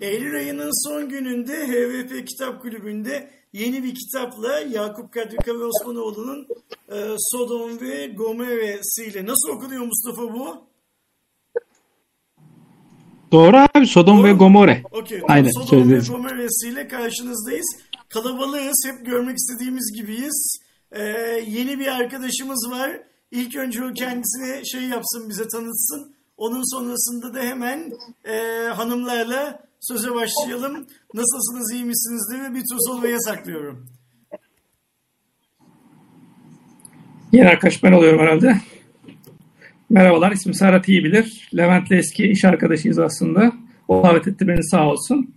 Eylül ayının son gününde HVP Kitap Kulübü'nde yeni bir kitapla Yakup Kadri Kavi Osmanoğlu'nun e, Sodom ve Gomorra'sıyla. Nasıl okunuyor Mustafa bu? Doğru abi Sodom Doğru ve Gomorre. Okay. Aynen. Sodom ve Gomorra'sıyla karşınızdayız. Kalabalığız. Hep görmek istediğimiz gibiyiz. Ee, yeni bir arkadaşımız var. İlk önce o kendisine şey yapsın bize tanıtsın. Onun sonrasında da hemen e, hanımlarla söze başlayalım. Nasılsınız, iyi misiniz diye bir tur solvaya saklıyorum. Yeni arkadaş ben oluyorum herhalde. Merhabalar, ismim Serhat iyi bilir. Levent'le eski iş arkadaşıyız aslında. O davet etti beni sağ olsun.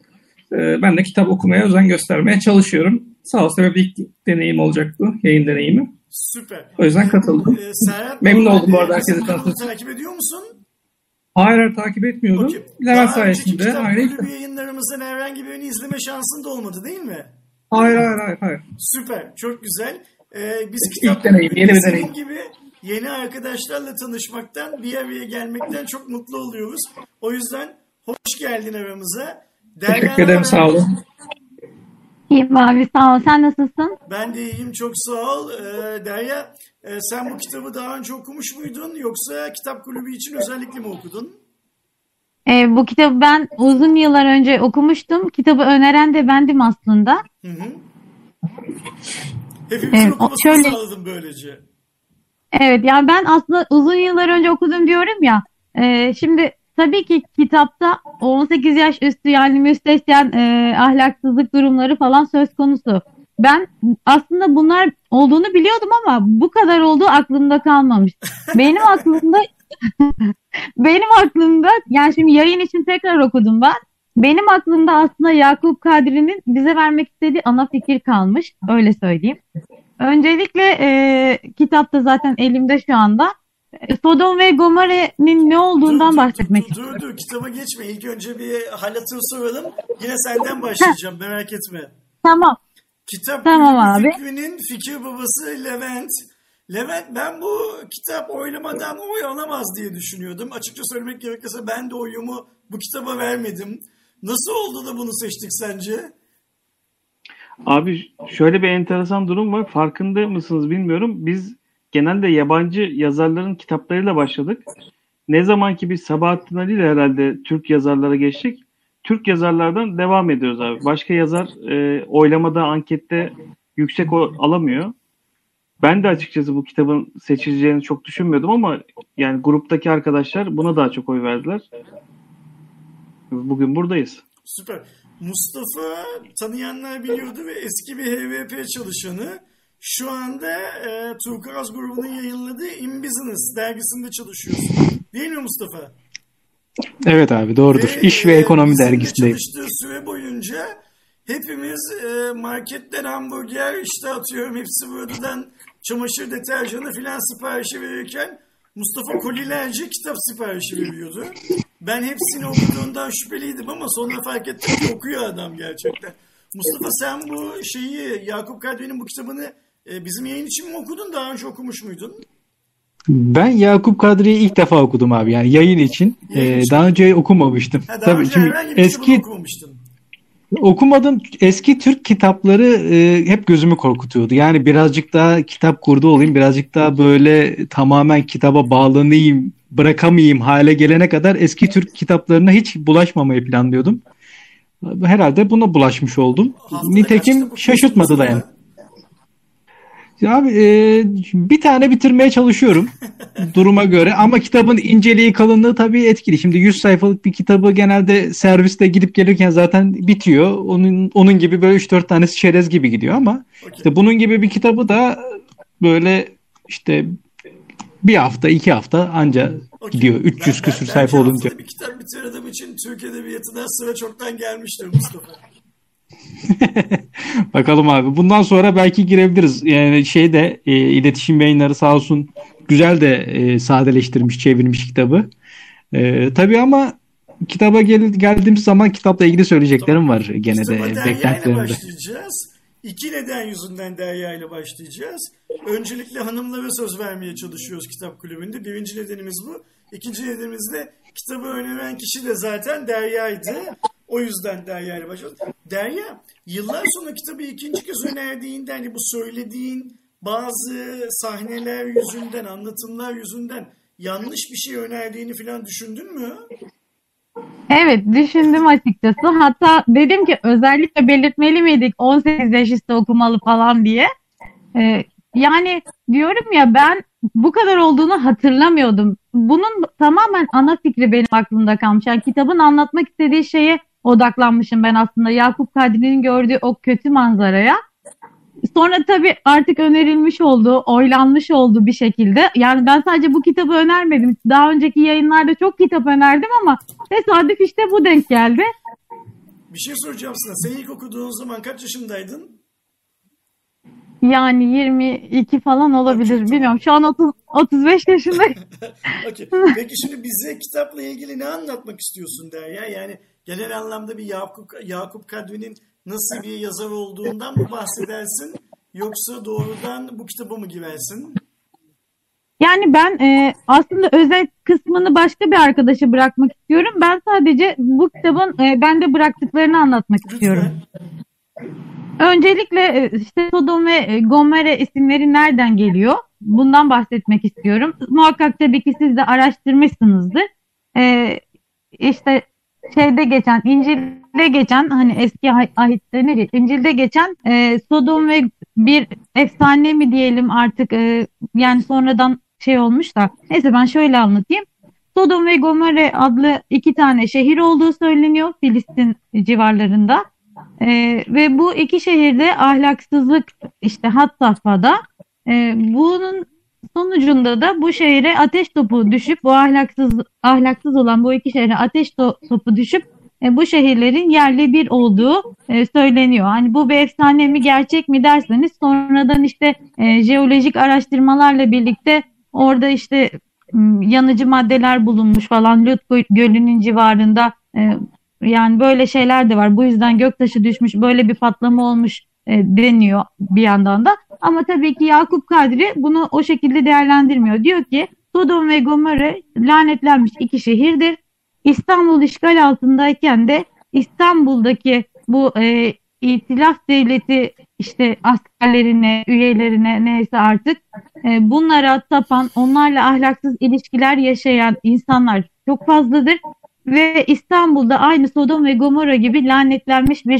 Ee, ben de kitap okumaya özen göstermeye çalışıyorum. Sağ olsun bir ilk deneyim olacak bu, yayın deneyimi. Süper. O yüzden katıldım. Ee, Serhat, Memnun oldum bu arada herkese tanıştığım Takip ediyor musun? Hayır, hayır takip etmiyordum. Okay. Levent sayesinde. Daha önceki kitap yayınlarımızdan herhangi birini izleme şansın da olmadı değil mi? Hayır, hayır, hayır. hayır. Süper, çok güzel. Ee, biz kitap İlk deneyim, yeni bir deneyim. gibi yeni arkadaşlarla tanışmaktan, bir araya gelmekten çok mutlu oluyoruz. O yüzden hoş geldin aramıza. Teşekkür ederim, sağ olun. İyiyim abi sağ ol. Sen nasılsın? Ben de iyiyim çok sağ ol. Ee, Derya e, sen bu kitabı daha önce okumuş muydun yoksa kitap kulübü için özellikle mi okudun? E, bu kitabı ben uzun yıllar önce okumuştum. Kitabı öneren de bendim aslında. Hı hı. Hepimizin evet, okumasını şöyle... sağladım böylece. Evet yani ben aslında uzun yıllar önce okudum diyorum ya. E, şimdi tabii ki kitapta 18 yaş üstü yani müstesyen e, ahlaksızlık durumları falan söz konusu. Ben aslında bunlar olduğunu biliyordum ama bu kadar olduğu aklımda kalmamış. Benim aklımda benim aklımda yani şimdi yayın için tekrar okudum ben. Benim aklımda aslında Yakup Kadri'nin bize vermek istediği ana fikir kalmış. Öyle söyleyeyim. Öncelikle e, kitapta zaten elimde şu anda. Sodom ve Gomorra'nın ne olduğundan dur, bahsetmek dur, dur, dur, dur, kitaba geçme. İlk önce bir halatını soralım. Yine senden başlayacağım merak etme. Tamam. Kitap tamam abi. fikrinin fikir babası Levent. Levent ben bu kitap oylamadan oy alamaz diye düşünüyordum. Açıkça söylemek gerekirse ben de oyumu bu kitaba vermedim. Nasıl oldu da bunu seçtik sence? Abi şöyle bir enteresan durum var. Farkında mısınız bilmiyorum. Biz genelde yabancı yazarların kitaplarıyla başladık. Ne zaman ki biz Sabahattin Ali ile herhalde Türk yazarlara geçtik. Türk yazarlardan devam ediyoruz abi. Başka yazar e, oylamada, ankette yüksek o, alamıyor. Ben de açıkçası bu kitabın seçileceğini çok düşünmüyordum ama yani gruptaki arkadaşlar buna daha çok oy verdiler. Bugün buradayız. Süper. Mustafa tanıyanlar biliyordu ve eski bir HVP çalışanı. Şu anda e, Turkuaz grubunun yayınladığı In Business dergisinde çalışıyorsun. Değil mi Mustafa? Evet abi doğrudur. Ve, İş ve Ekonomi dergisindeyim. Çalıştığı süre boyunca hepimiz e, marketten hamburger işte atıyorum hepsi buradan çamaşır deterjanı filan siparişi verirken Mustafa kolilerce kitap siparişi veriyordu. Ben hepsini okuduğundan şüpheliydim ama sonra fark ettim ki okuyor adam gerçekten. Mustafa sen bu şeyi Yakup Kadri'nin bu kitabını e, bizim yayın için mi okudun daha önce okumuş muydun? Ben Yakup Kadri'yi ilk defa okudum abi yani yayın için. Yayın ee, daha önce okumamıştım. Ha, daha Tabii önce şimdi eski. Okumadım. Eski Türk kitapları e, hep gözümü korkutuyordu. Yani birazcık daha kitap kurdu olayım, birazcık daha böyle tamamen kitaba bağlanayım, bırakamayayım hale gelene kadar eski Türk kitaplarına hiç bulaşmamayı planlıyordum. Herhalde buna bulaşmış oldum. Haftada Nitekim şaşırtmadı da yani. Abi e, bir tane bitirmeye çalışıyorum duruma göre ama kitabın inceliği kalınlığı tabii etkili. Şimdi 100 sayfalık bir kitabı genelde serviste gidip gelirken zaten bitiyor. Onun onun gibi böyle 3-4 tanesi çerez gibi gidiyor ama okay. işte bunun gibi bir kitabı da böyle işte bir hafta iki hafta anca okay. gidiyor. 300 ben, küsür ben, sayfa olunca. Bir kitap bitirdiğim için Türk Edebiyatı'na sıra çoktan gelmiştir Mustafa. Bakalım abi. Bundan sonra belki girebiliriz. Yani şeyde e, iletişim yayınları sağ olsun güzel de e, sadeleştirmiş, çevirmiş kitabı. E, tabii ama kitaba gel, geldiğimiz zaman kitapla ilgili söyleyeceklerim var gene Kitaba de beklentilerimde. başlayacağız. İki neden yüzünden Derya ile başlayacağız. Öncelikle hanımlara söz vermeye çalışıyoruz kitap kulübünde. Birinci nedenimiz bu. İkinci dediğimizde kitabı öneren kişi de zaten Derya'ydı. O yüzden Derya ile başladı. Derya yıllar sonra kitabı ikinci kez önerdiğinde hani bu söylediğin bazı sahneler yüzünden, anlatımlar yüzünden yanlış bir şey önerdiğini falan düşündün mü? Evet düşündüm açıkçası. Hatta dedim ki özellikle belirtmeli miydik 18 yaş üstü okumalı falan diye. Ee, yani diyorum ya ben bu kadar olduğunu hatırlamıyordum. Bunun tamamen ana fikri benim aklımda kalmış. Yani kitabın anlatmak istediği şeye odaklanmışım ben aslında. Yakup Kadri'nin gördüğü o kötü manzaraya. Sonra tabii artık önerilmiş oldu, oylanmış oldu bir şekilde. Yani ben sadece bu kitabı önermedim. Daha önceki yayınlarda çok kitap önerdim ama tesadüf işte bu denk geldi. Bir şey soracağım sana. Sen ilk okuduğun zaman kaç yaşındaydın? Yani 22 falan olabilir. Okay, Bilmiyorum. Şu an 30, 35 yaşındayım. okay. Peki şimdi bize kitapla ilgili ne anlatmak istiyorsun Derya? Yani genel anlamda bir Yakup, Yakup Kadri'nin nasıl bir yazar olduğundan mı bahsedersin? Yoksa doğrudan bu kitabı mı girersin? Yani ben e, aslında özel kısmını başka bir arkadaşa bırakmak istiyorum. Ben sadece bu kitabın e, bende bıraktıklarını anlatmak Lütfen. istiyorum. Öncelikle e, işte Sodom ve e, isimleri nereden geliyor? Bundan bahsetmek istiyorum. Muhakkak tabii ki siz de araştırmışsınızdır. Ee, işte şeyde geçen, İncil'de geçen hani eski ahitte ne İncil'de geçen e, Sodom ve bir efsane mi diyelim artık e, yani sonradan şey olmuş da. Neyse ben şöyle anlatayım. Sodom ve Gomorre adlı iki tane şehir olduğu söyleniyor Filistin civarlarında. E, ve bu iki şehirde ahlaksızlık işte hat safhada. E, bunun sonucunda da bu şehire ateş topu düşüp bu ahlaksız ahlaksız olan bu iki şehre ateş topu düşüp e, bu şehirlerin yerli bir olduğu e, söyleniyor. Hani bu bir efsane mi gerçek mi derseniz sonradan işte e, jeolojik araştırmalarla birlikte orada işte yanıcı maddeler bulunmuş falan Lut Gölü'nün civarında e, yani böyle şeyler de var. Bu yüzden göktaşı düşmüş, böyle bir patlama olmuş e, deniyor bir yandan da. Ama tabii ki Yakup Kadri bunu o şekilde değerlendirmiyor. Diyor ki Sodom ve Gomorre lanetlenmiş iki şehirdir. İstanbul işgal altındayken de İstanbul'daki bu e, itilaf devleti işte askerlerine, üyelerine neyse artık e, bunlara tapan, onlarla ahlaksız ilişkiler yaşayan insanlar çok fazladır ve İstanbul'da aynı Sodom ve Gomorra gibi lanetlenmiş bir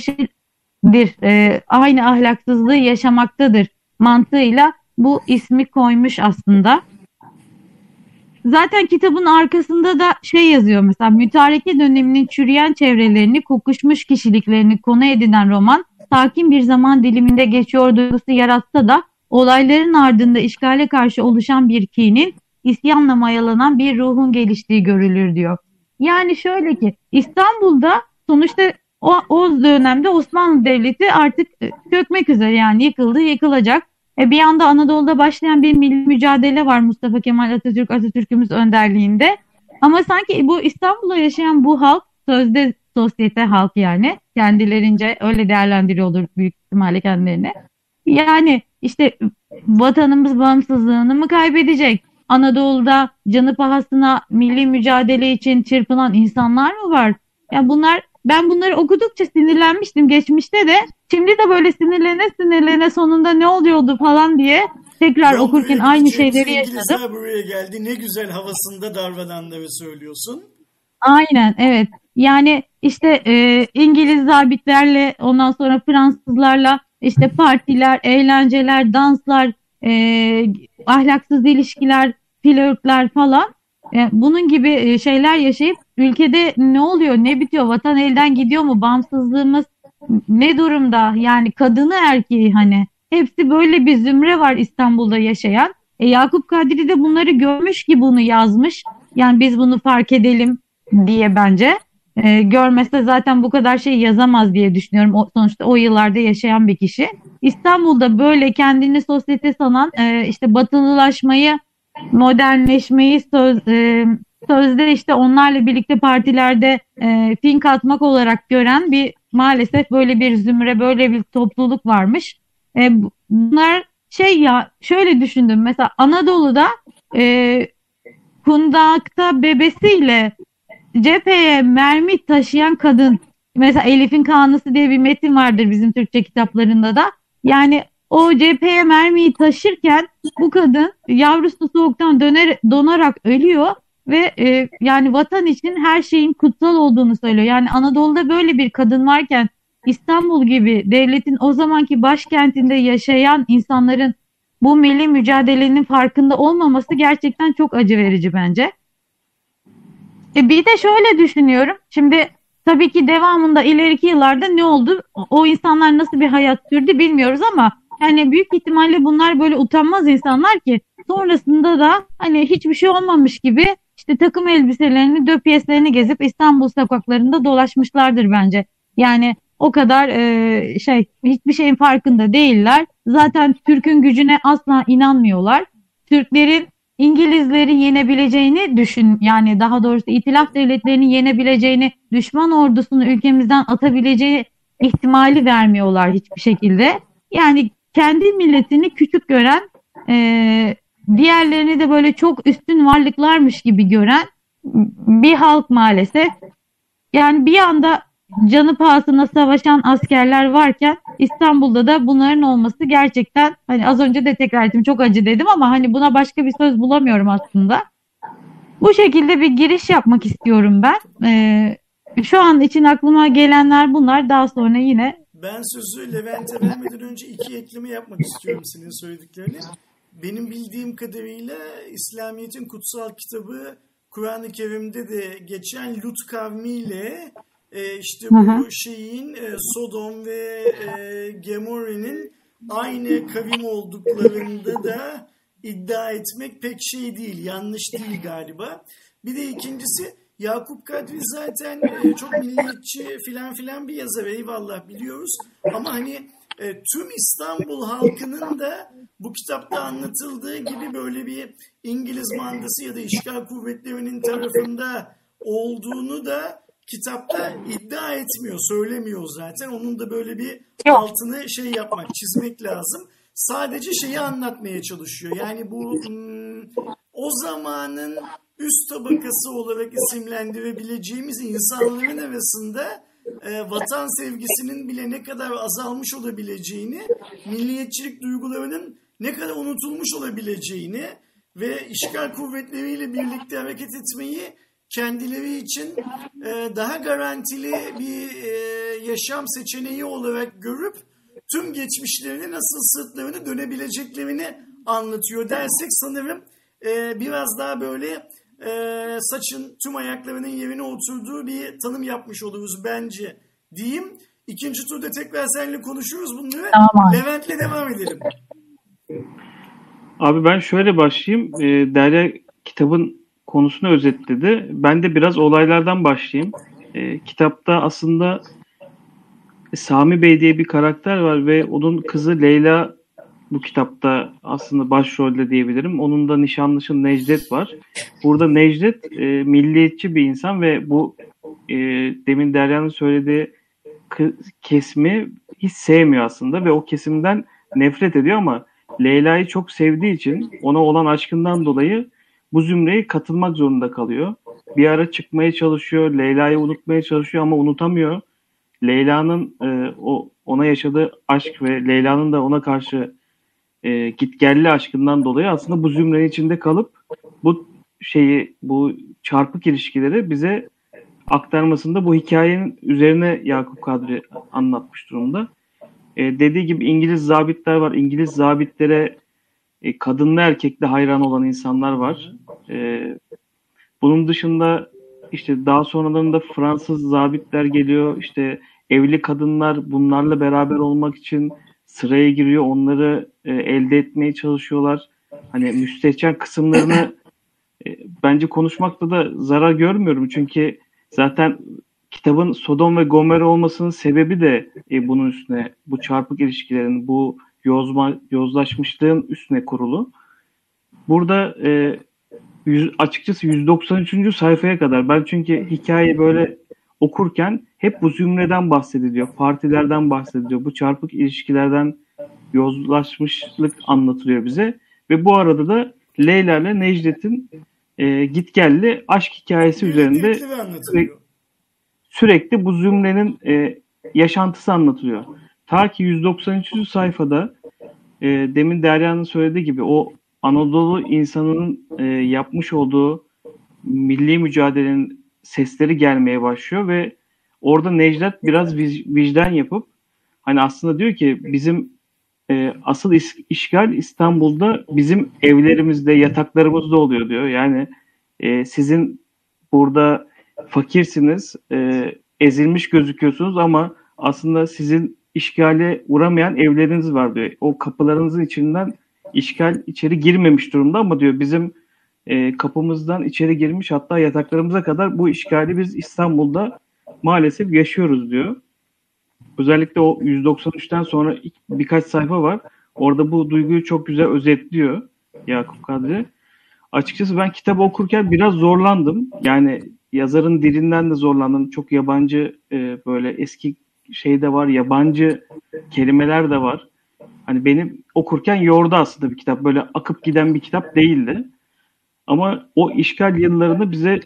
şeydir. E, aynı ahlaksızlığı yaşamaktadır mantığıyla bu ismi koymuş aslında. Zaten kitabın arkasında da şey yazıyor mesela mütareke döneminin çürüyen çevrelerini, kokuşmuş kişiliklerini konu edinen roman sakin bir zaman diliminde geçiyor duygusu yaratsa da olayların ardında işgale karşı oluşan bir kinin isyanla mayalanan bir ruhun geliştiği görülür diyor. Yani şöyle ki İstanbul'da sonuçta o, o dönemde Osmanlı Devleti artık çökmek üzere yani yıkıldı yıkılacak. E bir anda Anadolu'da başlayan bir milli mücadele var Mustafa Kemal Atatürk Atatürk'ümüz önderliğinde. Ama sanki bu İstanbul'da yaşayan bu halk sözde sosyete halk yani kendilerince öyle değerlendiriyordur büyük ihtimalle kendilerini. Yani işte vatanımız bağımsızlığını mı kaybedecek? Anadolu'da canı pahasına milli mücadele için çırpınan insanlar mı var? Yani bunlar ben bunları okudukça sinirlenmiştim geçmişte de. Şimdi de böyle sinirlene sinirlene sonunda ne oluyordu falan diye tekrar Yol okurken aynı şeyleri yaşadım. Buraya geldi ne güzel havasında darvadanları söylüyorsun. Aynen evet. Yani işte e, İngiliz zabitlerle ondan sonra Fransızlarla işte partiler, eğlenceler, danslar, e, ahlaksız ilişkiler, flörtler falan e, bunun gibi e, şeyler yaşayıp ülkede ne oluyor, ne bitiyor, vatan elden gidiyor mu, bağımsızlığımız ne durumda? Yani kadını erkeği hani hepsi böyle bir zümre var İstanbul'da yaşayan. E, Yakup Kadri de bunları görmüş ki bunu yazmış. Yani biz bunu fark edelim diye bence. E, görmese zaten bu kadar şey yazamaz diye düşünüyorum. O, sonuçta o yıllarda yaşayan bir kişi. İstanbul'da böyle kendini sosyete sanan e, işte batılılaşmayı modernleşmeyi söz, e, sözde işte onlarla birlikte partilerde e, fink atmak olarak gören bir maalesef böyle bir zümre böyle bir topluluk varmış. E, bunlar şey ya şöyle düşündüm mesela Anadolu'da e, kundakta bebesiyle cepheye mermi taşıyan kadın mesela Elif'in Kanlısı diye bir metin vardır bizim Türkçe kitaplarında da. Yani o cepheye mermiyi taşırken bu kadın yavrusu soğuktan döner, donarak ölüyor ve e, yani vatan için her şeyin kutsal olduğunu söylüyor. Yani Anadolu'da böyle bir kadın varken İstanbul gibi devletin o zamanki başkentinde yaşayan insanların bu milli mücadelenin farkında olmaması gerçekten çok acı verici bence. E bir de şöyle düşünüyorum. Şimdi tabii ki devamında ileriki yıllarda ne oldu? O insanlar nasıl bir hayat sürdü bilmiyoruz ama yani büyük ihtimalle bunlar böyle utanmaz insanlar ki sonrasında da hani hiçbir şey olmamış gibi işte takım elbiselerini, döpiyeslerini gezip İstanbul sokaklarında dolaşmışlardır bence. Yani o kadar e, şey hiçbir şeyin farkında değiller. Zaten Türk'ün gücüne asla inanmıyorlar. Türklerin İngilizleri yenebileceğini düşün yani daha doğrusu itilaf devletlerini yenebileceğini düşman ordusunu ülkemizden atabileceği ihtimali vermiyorlar hiçbir şekilde. Yani kendi milletini küçük gören e, diğerlerini de böyle çok üstün varlıklarmış gibi gören bir halk maalesef. Yani bir anda canı pahasına savaşan askerler varken İstanbul'da da bunların olması gerçekten hani az önce de tekrar ettim çok acı dedim ama hani buna başka bir söz bulamıyorum aslında. Bu şekilde bir giriş yapmak istiyorum ben. Ee, şu an için aklıma gelenler bunlar. Daha sonra yine ben sözü Levent'e vermeden önce iki ekleme yapmak istiyorum senin söylediklerini. Benim bildiğim kadarıyla İslamiyet'in kutsal kitabı Kur'an-ı Kerim'de de geçen Lut kavmiyle e, işte bu hı hı. şeyin e, Sodom ve e, Gemorre'nin aynı kavim olduklarında da iddia etmek pek şey değil, yanlış değil galiba. Bir de ikincisi Yakup Kadri zaten e, çok milliyetçi filan filan bir yazar eyvallah biliyoruz. Ama hani e, tüm İstanbul halkının da bu kitapta anlatıldığı gibi böyle bir İngiliz mandası ya da işgal kuvvetlerinin tarafında olduğunu da kitapta iddia etmiyor, söylemiyor zaten. Onun da böyle bir altını şey yapmak, çizmek lazım. Sadece şeyi anlatmaya çalışıyor. Yani bu hmm, o zamanın üst tabakası olarak isimlendirebileceğimiz insanların arasında e, vatan sevgisinin bile ne kadar azalmış olabileceğini, milliyetçilik duygularının ne kadar unutulmuş olabileceğini ve işgal kuvvetleriyle birlikte hareket etmeyi kendileri için e, daha garantili bir e, yaşam seçeneği olarak görüp tüm geçmişlerini nasıl sırtlarını dönebileceklerini anlatıyor dersek sanırım e, biraz daha böyle e, saçın tüm ayaklarının yerine oturduğu bir tanım yapmış oluruz bence diyeyim. İkinci turda tekrar seninle konuşuruz bunları. Tamam. Levent'le devam edelim. Abi ben şöyle başlayayım. E, Derya kitabın konusunu özetledi. Ben de biraz olaylardan başlayayım. E, kitapta aslında Sami Bey diye bir karakter var ve onun kızı Leyla bu kitapta aslında başrolde diyebilirim. Onun da nişanlışı Necdet var. Burada Necdet e, milliyetçi bir insan ve bu e, demin Derya'nın söylediği kesimi hiç sevmiyor aslında ve o kesimden nefret ediyor ama Leyla'yı çok sevdiği için ona olan aşkından dolayı bu zümreye katılmak zorunda kalıyor. Bir ara çıkmaya çalışıyor, Leyla'yı unutmaya çalışıyor ama unutamıyor. Leyla'nın e, o ona yaşadığı aşk ve Leyla'nın da ona karşı e, gitgelli aşkından dolayı aslında bu zümrenin içinde kalıp bu şeyi, bu çarpık ilişkileri bize aktarmasında bu hikayenin üzerine Yakup Kadri anlatmış durumda. E, dediği gibi İngiliz zabitler var. İngiliz zabitlere e, kadınlı erkekli hayran olan insanlar var. E, bunun dışında işte daha sonralarında Fransız zabitler geliyor. İşte evli kadınlar bunlarla beraber olmak için sıraya giriyor. Onları e, elde etmeye çalışıyorlar. Hani müstehcen kısımlarını e, bence konuşmakta da zarar görmüyorum. Çünkü zaten kitabın Sodom ve Gomorra olmasının sebebi de e, bunun üstüne bu çarpık ilişkilerin, bu yozma, yozlaşmışlığın üstüne kurulu. Burada e, yüz, açıkçası 193. sayfaya kadar ben çünkü hikayeyi böyle okurken hep bu zümreden bahsediliyor, partilerden bahsediliyor, bu çarpık ilişkilerden yozlaşmışlık anlatılıyor bize ve bu arada da Leyla ile Necdet'in e, gitgelli aşk hikayesi üzerinde sürekli, sürekli bu zümrenin e, yaşantısı anlatılıyor. Ta ki 193. sayfada e, demin Derya'nın söylediği gibi o Anadolu insanının e, yapmış olduğu milli mücadelenin sesleri gelmeye başlıyor ve orada Necdet biraz vicdan yapıp hani aslında diyor ki bizim e, asıl is, işgal İstanbul'da bizim evlerimizde, yataklarımızda oluyor diyor. Yani e, sizin burada fakirsiniz, e, ezilmiş gözüküyorsunuz ama aslında sizin işgale uğramayan evleriniz var diyor. O kapılarınızın içinden işgal içeri girmemiş durumda ama diyor bizim e, kapımızdan içeri girmiş hatta yataklarımıza kadar bu işgali biz İstanbul'da maalesef yaşıyoruz diyor. Özellikle o 193'ten sonra birkaç sayfa var. Orada bu duyguyu çok güzel özetliyor Yakup Kadri. Açıkçası ben kitabı okurken biraz zorlandım. Yani yazarın dilinden de zorlandım. Çok yabancı e, böyle eski şey de var, yabancı kelimeler de var. Hani benim okurken yordu aslında bir kitap. Böyle akıp giden bir kitap değildi. Ama o işgal yıllarını bize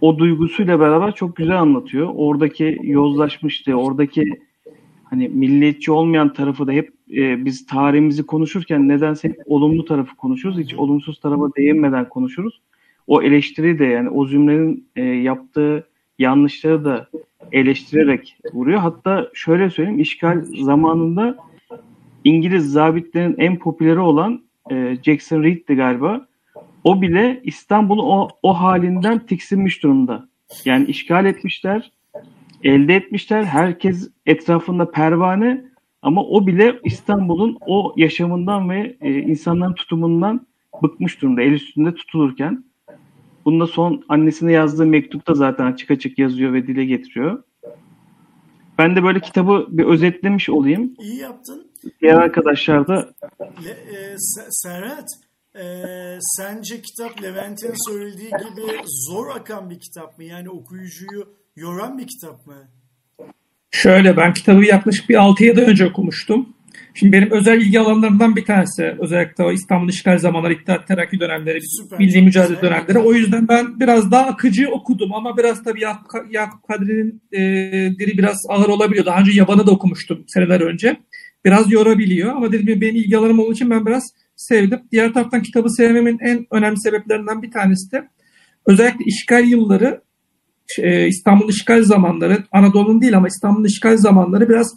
o duygusuyla beraber çok güzel anlatıyor. Oradaki yozlaşmıştı, oradaki hani milliyetçi olmayan tarafı da hep e, biz tarihimizi konuşurken nedense hep olumlu tarafı konuşuruz. Hiç olumsuz tarafa değinmeden konuşuruz. O eleştiri de yani o cümlenin e, yaptığı yanlışları da eleştirerek vuruyor. Hatta şöyle söyleyeyim işgal zamanında İngiliz zabitlerin en popüleri olan e, Jackson Reed'di galiba. O bile İstanbul'u o, o halinden tiksinmiş durumda. Yani işgal etmişler elde etmişler. Herkes etrafında pervane ama o bile İstanbul'un o yaşamından ve e, insanların tutumundan bıkmış durumda. El üstünde tutulurken. Bunda son annesine yazdığı mektupta zaten açık açık yazıyor ve dile getiriyor. Ben de böyle kitabı bir özetlemiş olayım. İyi yaptın. Diğer arkadaşlar da... Le, e, Serhat, e, sence kitap Levent'in söylediği gibi zor akan bir kitap mı? Yani okuyucuyu yoran bir kitap mı? Şöyle ben kitabı yaklaşık bir 6 yıl önce okumuştum. Şimdi benim özel ilgi alanlarımdan bir tanesi özellikle o İstanbul işgal zamanları, İttihat Terakki dönemleri, Süper, milli mücadele dönemleri. O yüzden ben biraz daha akıcı okudum ama biraz tabii Yakup Kadri'nin e, dili biraz ağır olabiliyor. Daha önce Yaban'ı da okumuştum seneler önce. Biraz yorabiliyor ama gibi benim ilgi alanım olduğu için ben biraz sevdim. Diğer taraftan kitabı sevmemin en önemli sebeplerinden bir tanesi de özellikle işgal yılları e, İstanbul işgal zamanları, Anadolu'nun değil ama İstanbul işgal zamanları biraz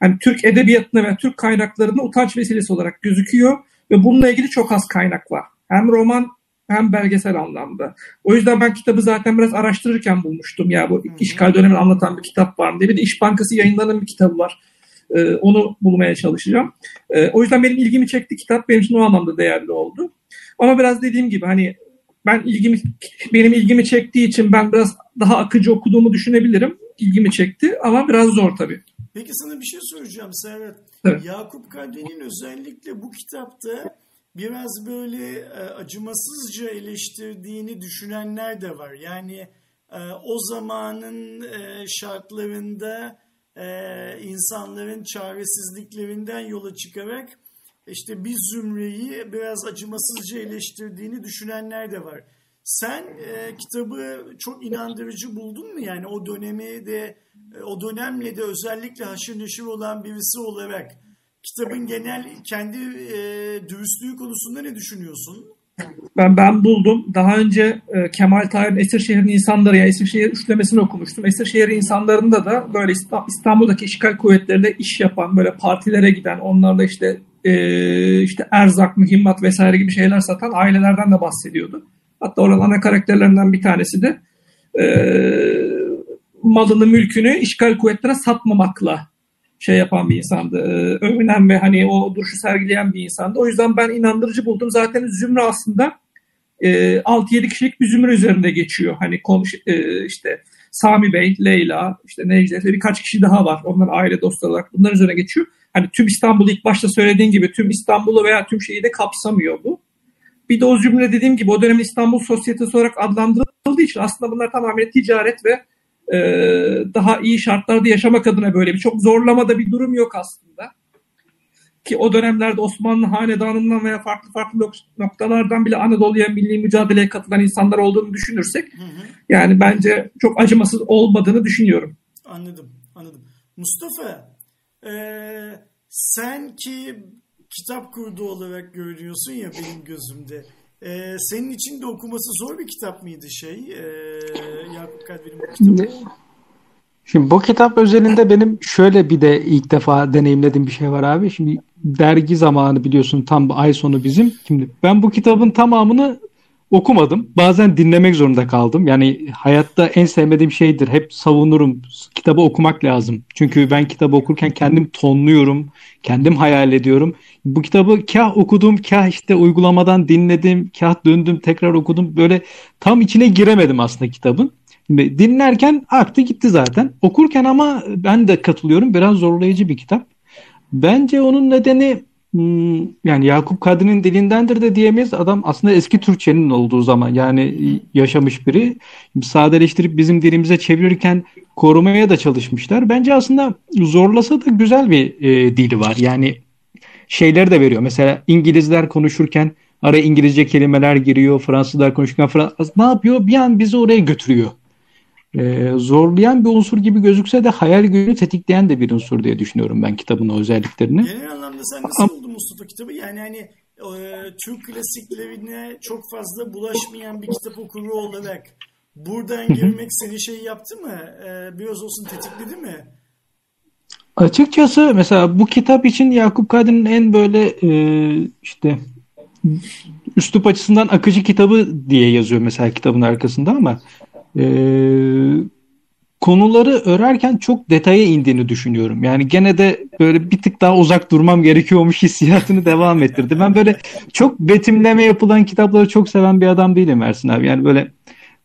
hani Türk edebiyatına ve Türk kaynaklarına utanç vesilesi olarak gözüküyor ve bununla ilgili çok az kaynak var. Hem roman hem belgesel anlamda. O yüzden ben kitabı zaten biraz araştırırken bulmuştum. Ya bu işgal dönemini anlatan bir kitap var mı diye. Bir de İş Bankası yayınlanan bir kitabı var. Ee, onu bulmaya çalışacağım. Ee, o yüzden benim ilgimi çekti kitap. Benim için o anlamda değerli oldu. Ama biraz dediğim gibi hani ben ilgimi benim ilgimi çektiği için ben biraz daha akıcı okuduğumu düşünebilirim. İlgimi çekti ama biraz zor tabii. Peki sana bir şey soracağım Serhat. Evet. Yakup Kadri'nin özellikle bu kitapta biraz böyle e, acımasızca eleştirdiğini düşünenler de var. Yani e, o zamanın e, insanların çaresizliklerinden yola çıkarak işte bir zümreyi biraz acımasızca eleştirdiğini düşünenler de var. Sen e, kitabı çok inandırıcı buldun mu? Yani o dönemi de e, o dönemle de özellikle haşır neşir olan birisi olarak kitabın genel kendi e, dürüstlüğü konusunda ne düşünüyorsun? Ben ben buldum. Daha önce e, Kemal Tahir'in Esirşehir'in insanları ya Esirşehir üçlemesini okumuştum. Esirşehir insanlarında da böyle İstanbul'daki işgal kuvvetleriyle iş yapan, böyle partilere giden, onlarla işte e, işte erzak, mühimmat vesaire gibi şeyler satan ailelerden de bahsediyordu. Hatta oranın ana karakterlerinden bir tanesi de e, malını, mülkünü işgal kuvvetlere satmamakla şey yapan bir insandı. E, övünen ve hani o duruşu sergileyen bir insandı. O yüzden ben inandırıcı buldum. Zaten zümre aslında e, 6-7 kişilik bir zümre üzerinde geçiyor. Hani konuş, e, işte Sami Bey, Leyla, işte Necdet ve birkaç kişi daha var. Onlar aile dostları olarak bunların üzerine geçiyor. Hani tüm İstanbul'u ilk başta söylediğin gibi tüm İstanbul'u veya tüm şeyi de kapsamıyor bu. Bir de o cümle dediğim gibi o dönemin İstanbul sosyetesi olarak adlandırıldığı için aslında bunlar tamamen ticaret ve e, daha iyi şartlarda yaşamak adına böyle bir çok zorlamada bir durum yok aslında. ki o dönemlerde Osmanlı hanedanından veya farklı farklı noktalardan bile Anadolu'ya milli mücadeleye katılan insanlar olduğunu düşünürsek hı hı. yani bence çok acımasız olmadığını düşünüyorum. Anladım, anladım. Mustafa, ee, sen ki kitap kurdu olarak görünüyorsun ya benim gözümde. Ee, senin için de okuması zor bir kitap mıydı şey? Ee, Bu kitabı. Şimdi bu kitap özelinde benim şöyle bir de ilk defa deneyimlediğim bir şey var abi. Şimdi dergi zamanı biliyorsun tam ay sonu bizim. Şimdi ben bu kitabın tamamını okumadım. Bazen dinlemek zorunda kaldım. Yani hayatta en sevmediğim şeydir. Hep savunurum. Kitabı okumak lazım. Çünkü ben kitabı okurken kendim tonluyorum. Kendim hayal ediyorum. Bu kitabı kah okudum, kah işte uygulamadan dinledim, kah döndüm, tekrar okudum. Böyle tam içine giremedim aslında kitabın. Dinlerken aktı gitti zaten. Okurken ama ben de katılıyorum. Biraz zorlayıcı bir kitap. Bence onun nedeni Hmm, yani Yakup Kadri'nin dilindendir de diyemeyiz. Adam aslında eski Türkçenin olduğu zaman yani yaşamış biri. Sadeleştirip bizim dilimize çevirirken korumaya da çalışmışlar. Bence aslında zorlasa da güzel bir e, dili var. Yani şeyleri de veriyor. Mesela İngilizler konuşurken araya İngilizce kelimeler giriyor. Fransızlar konuşurken Fransız ne yapıyor? Bir an bizi oraya götürüyor e, zorlayan bir unsur gibi gözükse de hayal gücünü tetikleyen de bir unsur diye düşünüyorum ben kitabın özelliklerini. Genel anlamda sen nasıl buldun Mustafa kitabı? Yani hani e, Türk klasiklerine çok fazla bulaşmayan bir kitap okuru olarak buradan girmek seni şey yaptı mı? E, biraz olsun tetikledi mi? Açıkçası mesela bu kitap için Yakup Kadri'nin en böyle e, işte üslup açısından akıcı kitabı diye yazıyor mesela kitabın arkasında ama e, konuları örerken çok detaya indiğini düşünüyorum. Yani gene de böyle bir tık daha uzak durmam gerekiyormuş hissiyatını devam ettirdi. Ben böyle çok betimleme yapılan kitapları çok seven bir adam değilim Ersin abi. Yani böyle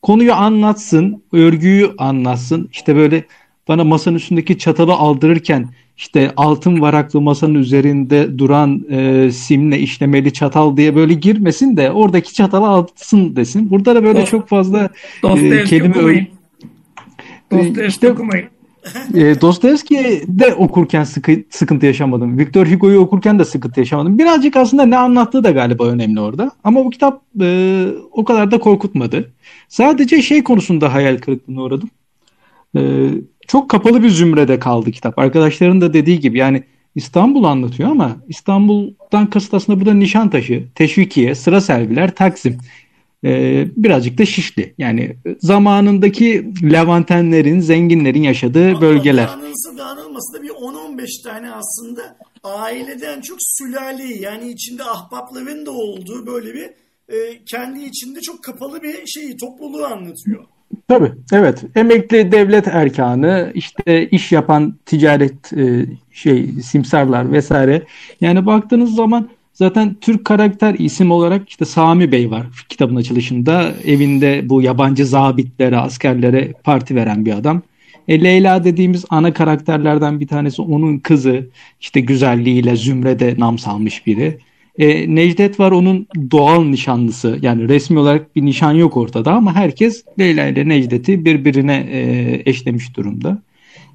konuyu anlatsın, örgüyü anlatsın. İşte böyle bana masanın üstündeki çatalı aldırırken işte altın varaklı masanın üzerinde duran e, simle işlemeli çatal diye böyle girmesin de oradaki çatalı alsın desin. Burada da böyle Dost, çok fazla e, kelime okumayın. Dostoyevski işte, okumayın. e, Dostoyevski de okurken sıkı, sıkıntı yaşamadım. Victor Hugo'yu okurken de sıkıntı yaşamadım. Birazcık aslında ne anlattığı da galiba önemli orada. Ama bu kitap e, o kadar da korkutmadı. Sadece şey konusunda hayal kırıklığına uğradım. E, çok kapalı bir zümrede kaldı kitap. Arkadaşların da dediği gibi yani İstanbul anlatıyor ama İstanbul'dan kasıt aslında burada Nişantaşı, Teşvikiye, Sıra Selviler, Taksim. Ee, birazcık da Şişli. Yani zamanındaki Levantenlerin, zenginlerin yaşadığı Ama bölgeler. Dağınılsa dağınılması da bir 10-15 tane aslında aileden çok sülaleyi yani içinde ahbapların da olduğu böyle bir e, kendi içinde çok kapalı bir şeyi topluluğu anlatıyor. Tabii evet emekli devlet erkanı işte iş yapan ticaret e, şey simsarlar vesaire yani baktığınız zaman zaten Türk karakter isim olarak işte Sami Bey var kitabın açılışında evinde bu yabancı zabitlere askerlere parti veren bir adam. E, Leyla dediğimiz ana karakterlerden bir tanesi onun kızı işte güzelliğiyle zümrede nam salmış biri. E, Necdet var onun doğal nişanlısı. Yani resmi olarak bir nişan yok ortada ama herkes Leyla ile Necdet'i birbirine e, eşlemiş durumda.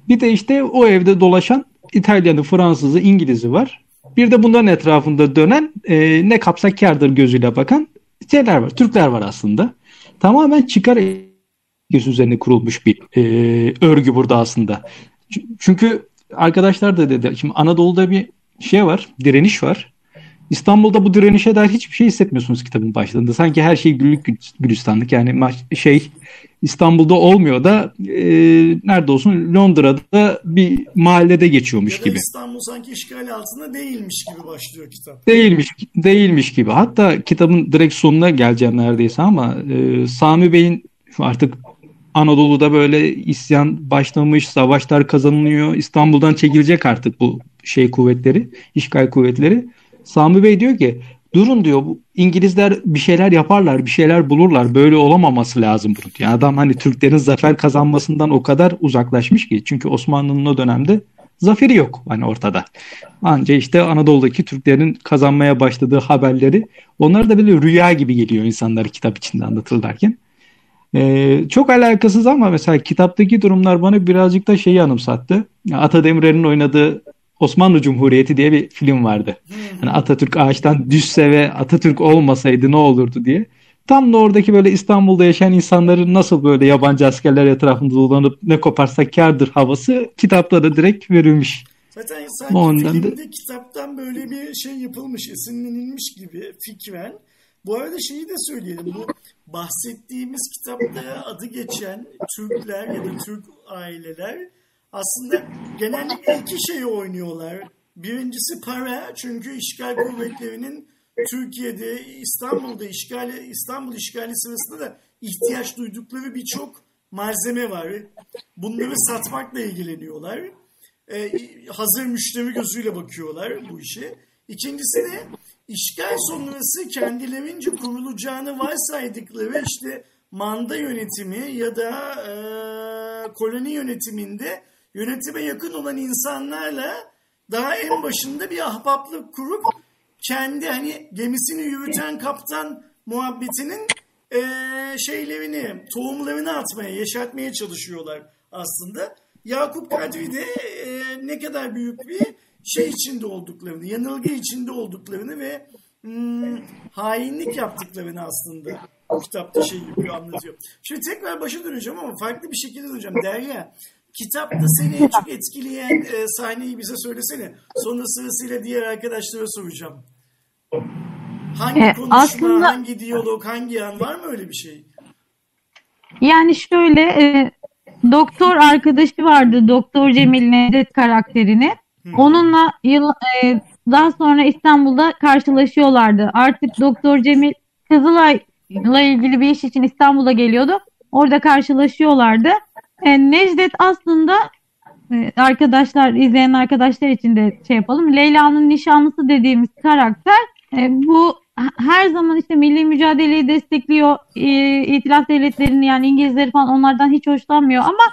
Bir de işte o evde dolaşan İtalyanı, Fransızı, İngiliz'i var. Bir de bunların etrafında dönen e, ne kapsak kardır gözüyle bakan şeyler var. Türkler var aslında. Tamamen çıkar üzerine kurulmuş bir e, örgü burada aslında. Çünkü arkadaşlar da dedi. Şimdi Anadolu'da bir şey var, direniş var. İstanbul'da bu direnişe dair hiçbir şey hissetmiyorsunuz kitabın başlarında. Sanki her şey güllük gülistanlık. Yani şey İstanbul'da olmuyor da e, nerede olsun Londra'da bir mahallede geçiyormuş ya gibi. İstanbul sanki işgal altında değilmiş gibi başlıyor kitap. Değilmiş, değilmiş gibi. Hatta kitabın direkt sonuna geleceğim neredeyse ama e, Sami Bey'in artık Anadolu'da böyle isyan başlamış, savaşlar kazanılıyor. İstanbul'dan çekilecek artık bu şey kuvvetleri, işgal kuvvetleri. Sami Bey diyor ki durun diyor bu İngilizler bir şeyler yaparlar, bir şeyler bulurlar. Böyle olamaması lazım bunun. Yani adam hani Türklerin zafer kazanmasından o kadar uzaklaşmış ki. Çünkü Osmanlı'nın o dönemde zaferi yok hani ortada. Anca işte Anadolu'daki Türklerin kazanmaya başladığı haberleri onlar da böyle rüya gibi geliyor insanlar kitap içinde anlatırlarken. Ee, çok alakasız ama mesela kitaptaki durumlar bana birazcık da şeyi anımsattı. Ata Demirer'in oynadığı Osmanlı Cumhuriyeti diye bir film vardı. Hani Atatürk ağaçtan düşse ve Atatürk olmasaydı ne olurdu diye. Tam da oradaki böyle İstanbul'da yaşayan insanların nasıl böyle yabancı askerler etrafında dolanıp ne koparsak kardır havası kitapta da direkt verilmiş. Zaten sanki Ondan filmde da... kitaptan böyle bir şey yapılmış, esinlenilmiş gibi fikren. Bu arada şeyi de söyleyelim. Bu bahsettiğimiz kitapta adı geçen Türkler ya da Türk aileler aslında genellikle iki şeyi oynuyorlar. Birincisi para çünkü işgal kuvvetlerinin Türkiye'de İstanbul'da işgali İstanbul işgali sırasında da ihtiyaç duydukları birçok malzeme var. Bunları satmakla ilgileniyorlar. Ee, hazır müşteri gözüyle bakıyorlar bu işe. İkincisi de işgal sonrası kendilerince kurulacağını varsaydıkları işte manda yönetimi ya da e, koloni yönetiminde yönetime yakın olan insanlarla daha en başında bir ahbaplık kurup kendi hani gemisini yürüten kaptan muhabbetinin e, şeylerini, tohumlarını atmaya, yeşertmeye çalışıyorlar aslında. Yakup Kadri de e, ne kadar büyük bir şey içinde olduklarını, yanılgı içinde olduklarını ve hmm, hainlik yaptıklarını aslında bu kitapta şey yapıyor, anlatıyor. Şimdi tekrar başa döneceğim ama farklı bir şekilde döneceğim. Derya, kitapta seni en çok etkileyen e, sahneyi bize söylesene. Sonra sırasıyla diğer arkadaşlara soracağım. Hangi e, konuşma, aslında, hangi diyalog, hangi an var mı öyle bir şey? Yani şöyle e, doktor arkadaşı vardı. Doktor Cemil Nedet karakterini. Onunla yıl, e, daha sonra İstanbul'da karşılaşıyorlardı. Artık Doktor Cemil Kızılay'la ilgili bir iş için İstanbul'a geliyordu. Orada karşılaşıyorlardı. E, Necdet aslında e, arkadaşlar, izleyen arkadaşlar için de şey yapalım. Leyla'nın nişanlısı dediğimiz karakter e, bu her zaman işte milli mücadeleyi destekliyor. İtilaf devletlerini yani İngilizleri falan onlardan hiç hoşlanmıyor ama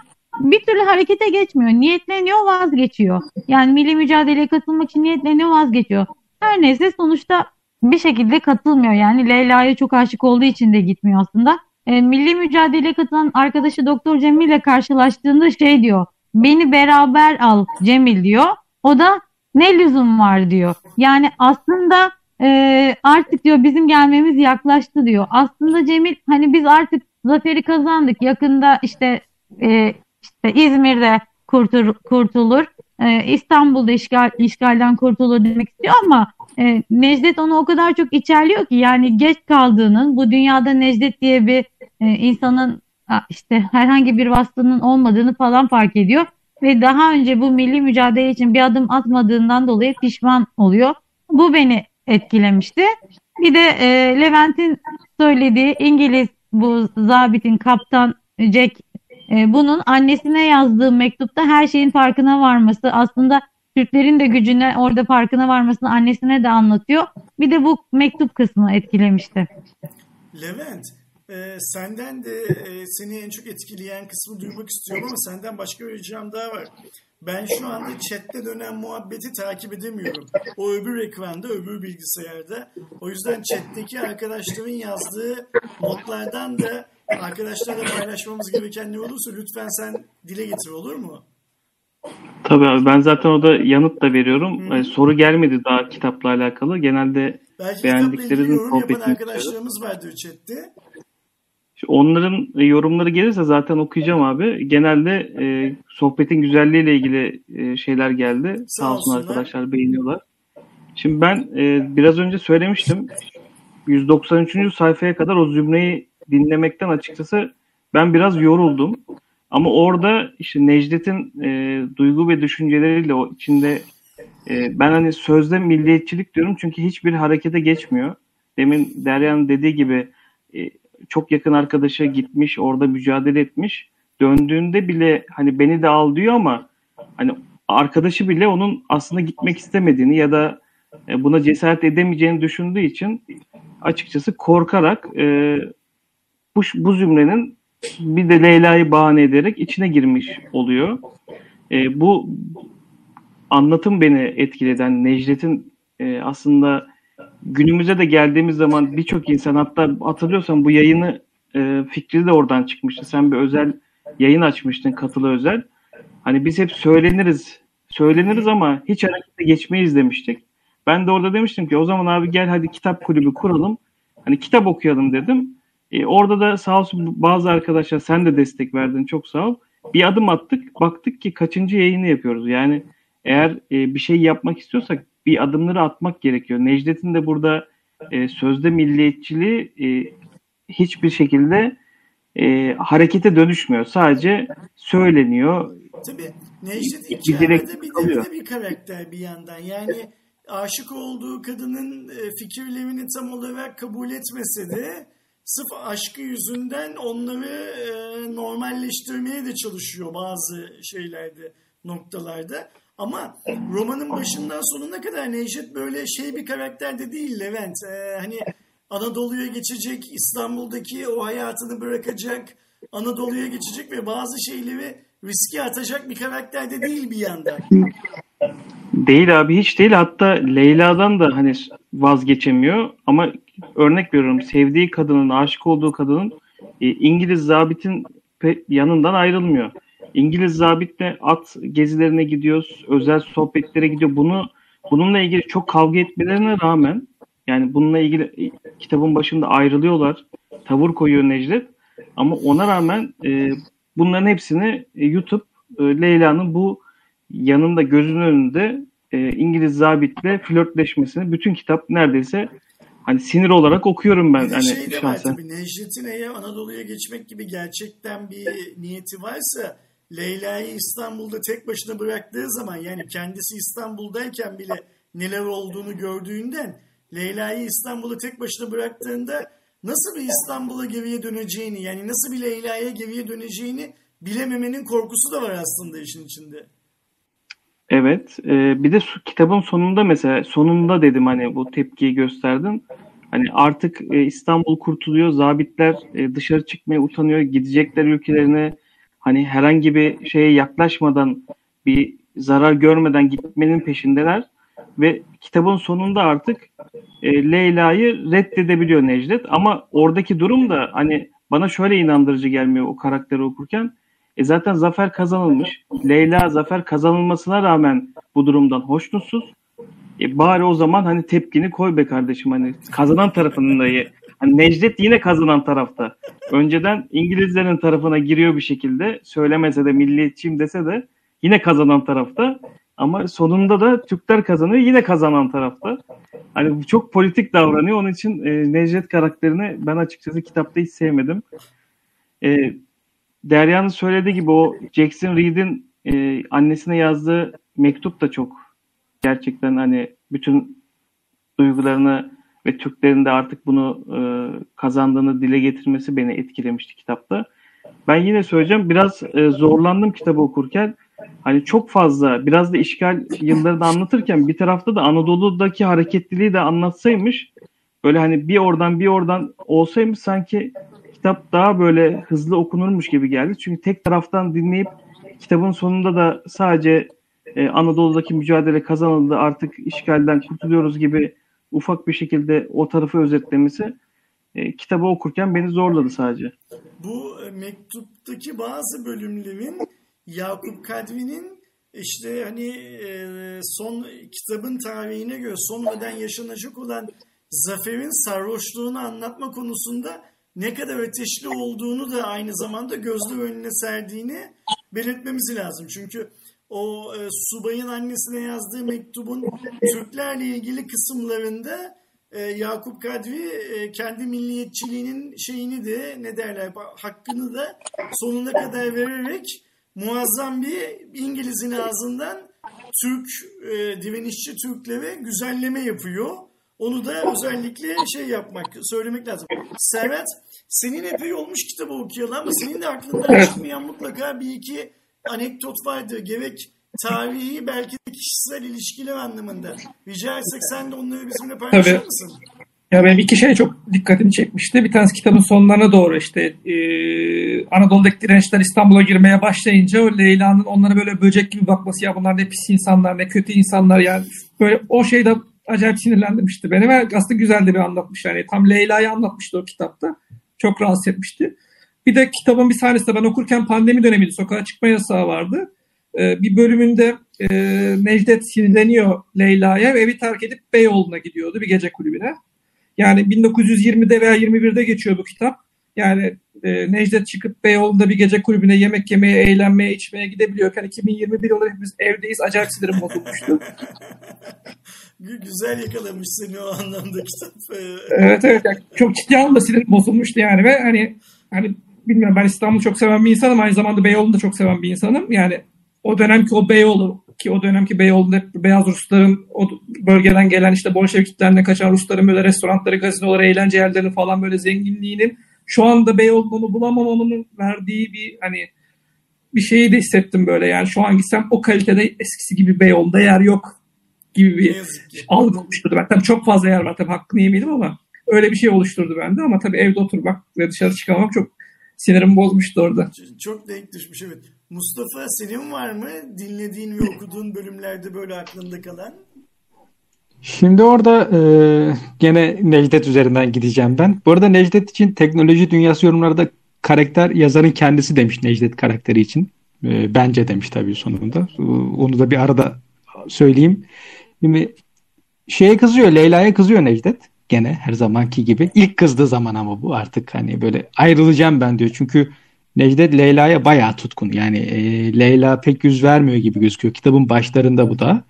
bir türlü harekete geçmiyor. Niyetleniyor vazgeçiyor. Yani milli mücadeleye katılmak için niyetleniyor vazgeçiyor. Her neyse sonuçta bir şekilde katılmıyor. Yani Leyla'ya çok aşık olduğu için de gitmiyor aslında. E, milli mücadeleye katılan arkadaşı Doktor Cemil ile karşılaştığında şey diyor. Beni beraber al Cemil diyor. O da ne lüzum var diyor. Yani aslında e, artık diyor bizim gelmemiz yaklaştı diyor. Aslında Cemil hani biz artık zaferi kazandık. Yakında işte e, işte İzmir'de kurtul, kurtulur. E, İstanbul'da işgal, işgalden kurtulur demek istiyor ama e, Necdet onu o kadar çok içerliyor ki yani geç kaldığının bu dünyada Necdet diye bir e, insanın işte herhangi bir vasfının olmadığını falan fark ediyor ve daha önce bu milli mücadele için bir adım atmadığından dolayı pişman oluyor. Bu beni etkilemişti. Bir de e, Levent'in söylediği İngiliz bu zabitin kaptan Jack e, bunun annesine yazdığı mektupta her şeyin farkına varması aslında Türklerin de gücüne orada farkına varmasını annesine de anlatıyor. Bir de bu mektup kısmı etkilemişti. Levent, e, senden de e, seni en çok etkileyen kısmı duymak istiyorum ama senden başka bir ricam daha var. Ben şu anda chatte dönen muhabbeti takip edemiyorum. O öbür ekranda, öbür bilgisayarda. O yüzden chatteki arkadaşların yazdığı notlardan da arkadaşlarla paylaşmamız gereken ne olursa lütfen sen dile getir olur mu? Tabii abi ben zaten orada yanıt da veriyorum. Ee, soru gelmedi daha kitapla alakalı. Genelde Belki beğendiklerinin sohbetini arkadaşlarımız vardır chatte. Onların yorumları gelirse zaten okuyacağım abi. Genelde e, sohbetin güzelliğiyle ilgili e, şeyler geldi. Sağ, Sağ olsun arkadaşlar beğeniyorlar. Şimdi ben e, biraz önce söylemiştim. 193. sayfaya kadar o zümreyi dinlemekten açıkçası ben biraz yoruldum. Ama orada işte Necdet'in e, duygu ve düşünceleriyle o içinde e, ben hani sözde milliyetçilik diyorum çünkü hiçbir harekete geçmiyor. Demin Derya'nın dediği gibi e, çok yakın arkadaşa gitmiş, orada mücadele etmiş. Döndüğünde bile hani beni de al diyor ama hani arkadaşı bile onun aslında gitmek istemediğini ya da e, buna cesaret edemeyeceğini düşündüğü için açıkçası korkarak e, bu, bu zümrenin bir de Leyla'yı bahane ederek içine girmiş oluyor. E, bu anlatım beni etkileden Necdet'in e, aslında günümüze de geldiğimiz zaman birçok insan hatta hatırlıyorsan bu yayını e, fikri de oradan çıkmıştı. Sen bir özel yayın açmıştın katılı özel. Hani biz hep söyleniriz söyleniriz ama hiç harekete geçmeyiz demiştik. Ben de orada demiştim ki o zaman abi gel hadi kitap kulübü kuralım. Hani kitap okuyalım dedim. E, orada da sağ olsun bazı arkadaşlar sen de destek verdin çok sağ ol. Bir adım attık baktık ki kaçıncı yayını yapıyoruz. Yani eğer e, bir şey yapmak istiyorsak bir adımları atmak gerekiyor. Necdet'in de burada e, sözde milliyetçiliği e, hiçbir şekilde e, harekete dönüşmüyor. Sadece söyleniyor. Tabii Necdet içeride bir, bir, bir karakter bir yandan. Yani aşık olduğu kadının e, fikirlerini tam olarak kabul etmese de sırf aşkı yüzünden onları e, normalleştirmeye de çalışıyor bazı şeylerde, noktalarda. Ama romanın başından sonuna kadar Necdet böyle şey bir karakter de değil Levent. Ee, hani Anadolu'ya geçecek, İstanbul'daki o hayatını bırakacak, Anadolu'ya geçecek ve bazı şeyleri riske atacak bir karakter de değil bir yandan. Değil abi hiç değil. Hatta Leyla'dan da hani vazgeçemiyor. Ama örnek veriyorum sevdiği kadının, aşık olduğu kadının e, İngiliz zabitin yanından ayrılmıyor. İngiliz zabitle at gezilerine gidiyoruz, özel sohbetlere gidiyor. Bunu bununla ilgili çok kavga etmelerine rağmen yani bununla ilgili e, kitabın başında ayrılıyorlar. Tavır koyuyor Necdet. Ama ona rağmen e, bunların hepsini e, YouTube e, Leyla'nın bu yanında gözünün önünde e, İngiliz zabitle flörtleşmesini bütün kitap neredeyse hani sinir olarak okuyorum ben. Bir hani şey de var tabii Necdet'in eğer Anadolu'ya geçmek gibi gerçekten bir niyeti varsa Leyla'yı İstanbul'da tek başına bıraktığı zaman yani kendisi İstanbul'dayken bile neler olduğunu gördüğünden Leyla'yı İstanbul'a tek başına bıraktığında nasıl bir İstanbul'a geriye döneceğini yani nasıl bir Leyla'ya geriye döneceğini bilememenin korkusu da var aslında işin içinde. Evet. E, bir de kitabın sonunda mesela sonunda dedim hani bu tepkiyi gösterdim. Hani artık e, İstanbul kurtuluyor. Zabitler e, dışarı çıkmaya utanıyor. Gidecekler ülkelerine hani herhangi bir şeye yaklaşmadan bir zarar görmeden gitmenin peşindeler ve kitabın sonunda artık e, Leyla'yı reddedebiliyor Necdet ama oradaki durum da hani bana şöyle inandırıcı gelmiyor o karakteri okurken. E zaten zafer kazanılmış. Leyla zafer kazanılmasına rağmen bu durumdan hoşnutsuz. E bari o zaman hani tepkini koy be kardeşim hani kazanan tarafının da hani Necdet yine kazanan tarafta. Önceden İngilizlerin tarafına giriyor bir şekilde söylemese de milliyetçiyim dese de yine kazanan tarafta. Ama sonunda da Türkler kazanıyor yine kazanan tarafta. Hani çok politik davranıyor. Onun için e, Necdet karakterini ben açıkçası kitapta hiç sevmedim. E, Derya'nın söylediği gibi o Jackson Reed'in e, annesine yazdığı mektup da çok gerçekten hani bütün duygularını ve Türklerin de artık bunu e, kazandığını dile getirmesi beni etkilemişti kitapta. Ben yine söyleyeceğim biraz e, zorlandım kitabı okurken. Hani çok fazla biraz da işgal yılları da anlatırken bir tarafta da Anadolu'daki hareketliliği de anlatsaymış. Böyle hani bir oradan bir oradan olsaymış sanki kitap daha böyle hızlı okunurmuş gibi geldi. Çünkü tek taraftan dinleyip kitabın sonunda da sadece e, Anadolu'daki mücadele kazanıldı artık işgalden kurtuluyoruz gibi ufak bir şekilde o tarafı özetlemesi e, kitabı okurken beni zorladı sadece. Bu mektuptaki bazı bölümlerin Yakup Kadri'nin işte hani e, son kitabın tarihine göre sonradan yaşanacak olan zaferin sarhoşluğunu anlatma konusunda ne kadar ateşli olduğunu da aynı zamanda gözler önüne serdiğini belirtmemiz lazım. Çünkü o e, subayın annesine yazdığı mektubun Türklerle ilgili kısımlarında e, Yakup Kadri e, kendi milliyetçiliğinin şeyini de ne derler hakkını da sonuna kadar vererek muazzam bir İngiliz'in ağzından Türk e, direnişçi Türklere güzelleme yapıyor. Onu da özellikle şey yapmak, söylemek lazım. Serhat, senin epey olmuş kitabı okuyalım ama senin de aklından çıkmayan mutlaka bir iki anekdot vardır. Gerek tarihi belki de kişisel ilişkiler anlamında. Rica etsek sen de onları bizimle paylaşır Tabii. mısın? Ya benim iki şey çok dikkatimi çekmişti. Bir tanesi kitabın sonlarına doğru işte e, Anadolu'daki dirençler İstanbul'a girmeye başlayınca o Leyla'nın onlara böyle böcek gibi bakması ya bunlar ne pis insanlar ne kötü insanlar yani böyle o şey de acayip sinirlendirmişti beni ve aslında güzel de bir anlatmış yani tam Leyla'yı anlatmıştı o kitapta. Çok rahatsız etmişti. Bir de kitabın bir sahnesinde ben okurken pandemi dönemiydi sokağa çıkma yasağı vardı. e, bir bölümünde e, Necdet sinirleniyor Leyla'ya ve evi terk edip Beyoğlu'na gidiyordu bir gece kulübüne. Yani 1920'de veya 21'de geçiyor bu kitap. Yani e, Necdet çıkıp Beyoğlu'nda bir gece kulübüne yemek yemeye, eğlenmeye, içmeye gidebiliyorken 2021 yılında hepimiz evdeyiz. Acayip sinirim bozulmuştu. Güzel yakalamış seni o anlamda kitap. evet evet. Yani çok ciddi anlamda sinirim bozulmuştu yani ve hani hani bilmiyorum ben İstanbul'u çok seven bir insanım. Aynı zamanda Beyoğlu'nu da çok seven bir insanım. Yani o dönemki o Beyoğlu ki o dönemki Beyoğlu'nda hep beyaz Rusların o bölgeden gelen işte Bolşeviklerden kaçan Rusların böyle restoranları, gazinoları, eğlence yerlerini falan böyle zenginliğinin şu anda Beyoğlu'nu bulamamamın verdiği bir hani bir şeyi de hissettim böyle yani şu an gitsem o kalitede eskisi gibi Beyoğlu'nda yer yok gibi bir algı oluşturdu. Ben tabii çok fazla yer var tabii hakkını yemeyelim ama öyle bir şey oluşturdu bende ama tabii evde oturmak ve dışarı çıkamamak çok sinirimi bozmuştu orada. Çok denk düşmüş evet. Mustafa senin var mı dinlediğin ve okuduğun bölümlerde böyle aklında kalan? Şimdi orada e, gene Necdet üzerinden gideceğim ben. Bu arada Necdet için teknoloji dünyası yorumlarda karakter yazarın kendisi demiş Necdet karakteri için. E, bence demiş tabii sonunda. E, onu da bir arada söyleyeyim. Şimdi şeye kızıyor, Leyla'ya kızıyor Necdet. Gene her zamanki gibi. İlk kızdığı zaman ama bu artık hani böyle ayrılacağım ben diyor. Çünkü Necdet Leyla'ya bayağı tutkun. Yani e, Leyla pek yüz vermiyor gibi gözüküyor. Kitabın başlarında bu da.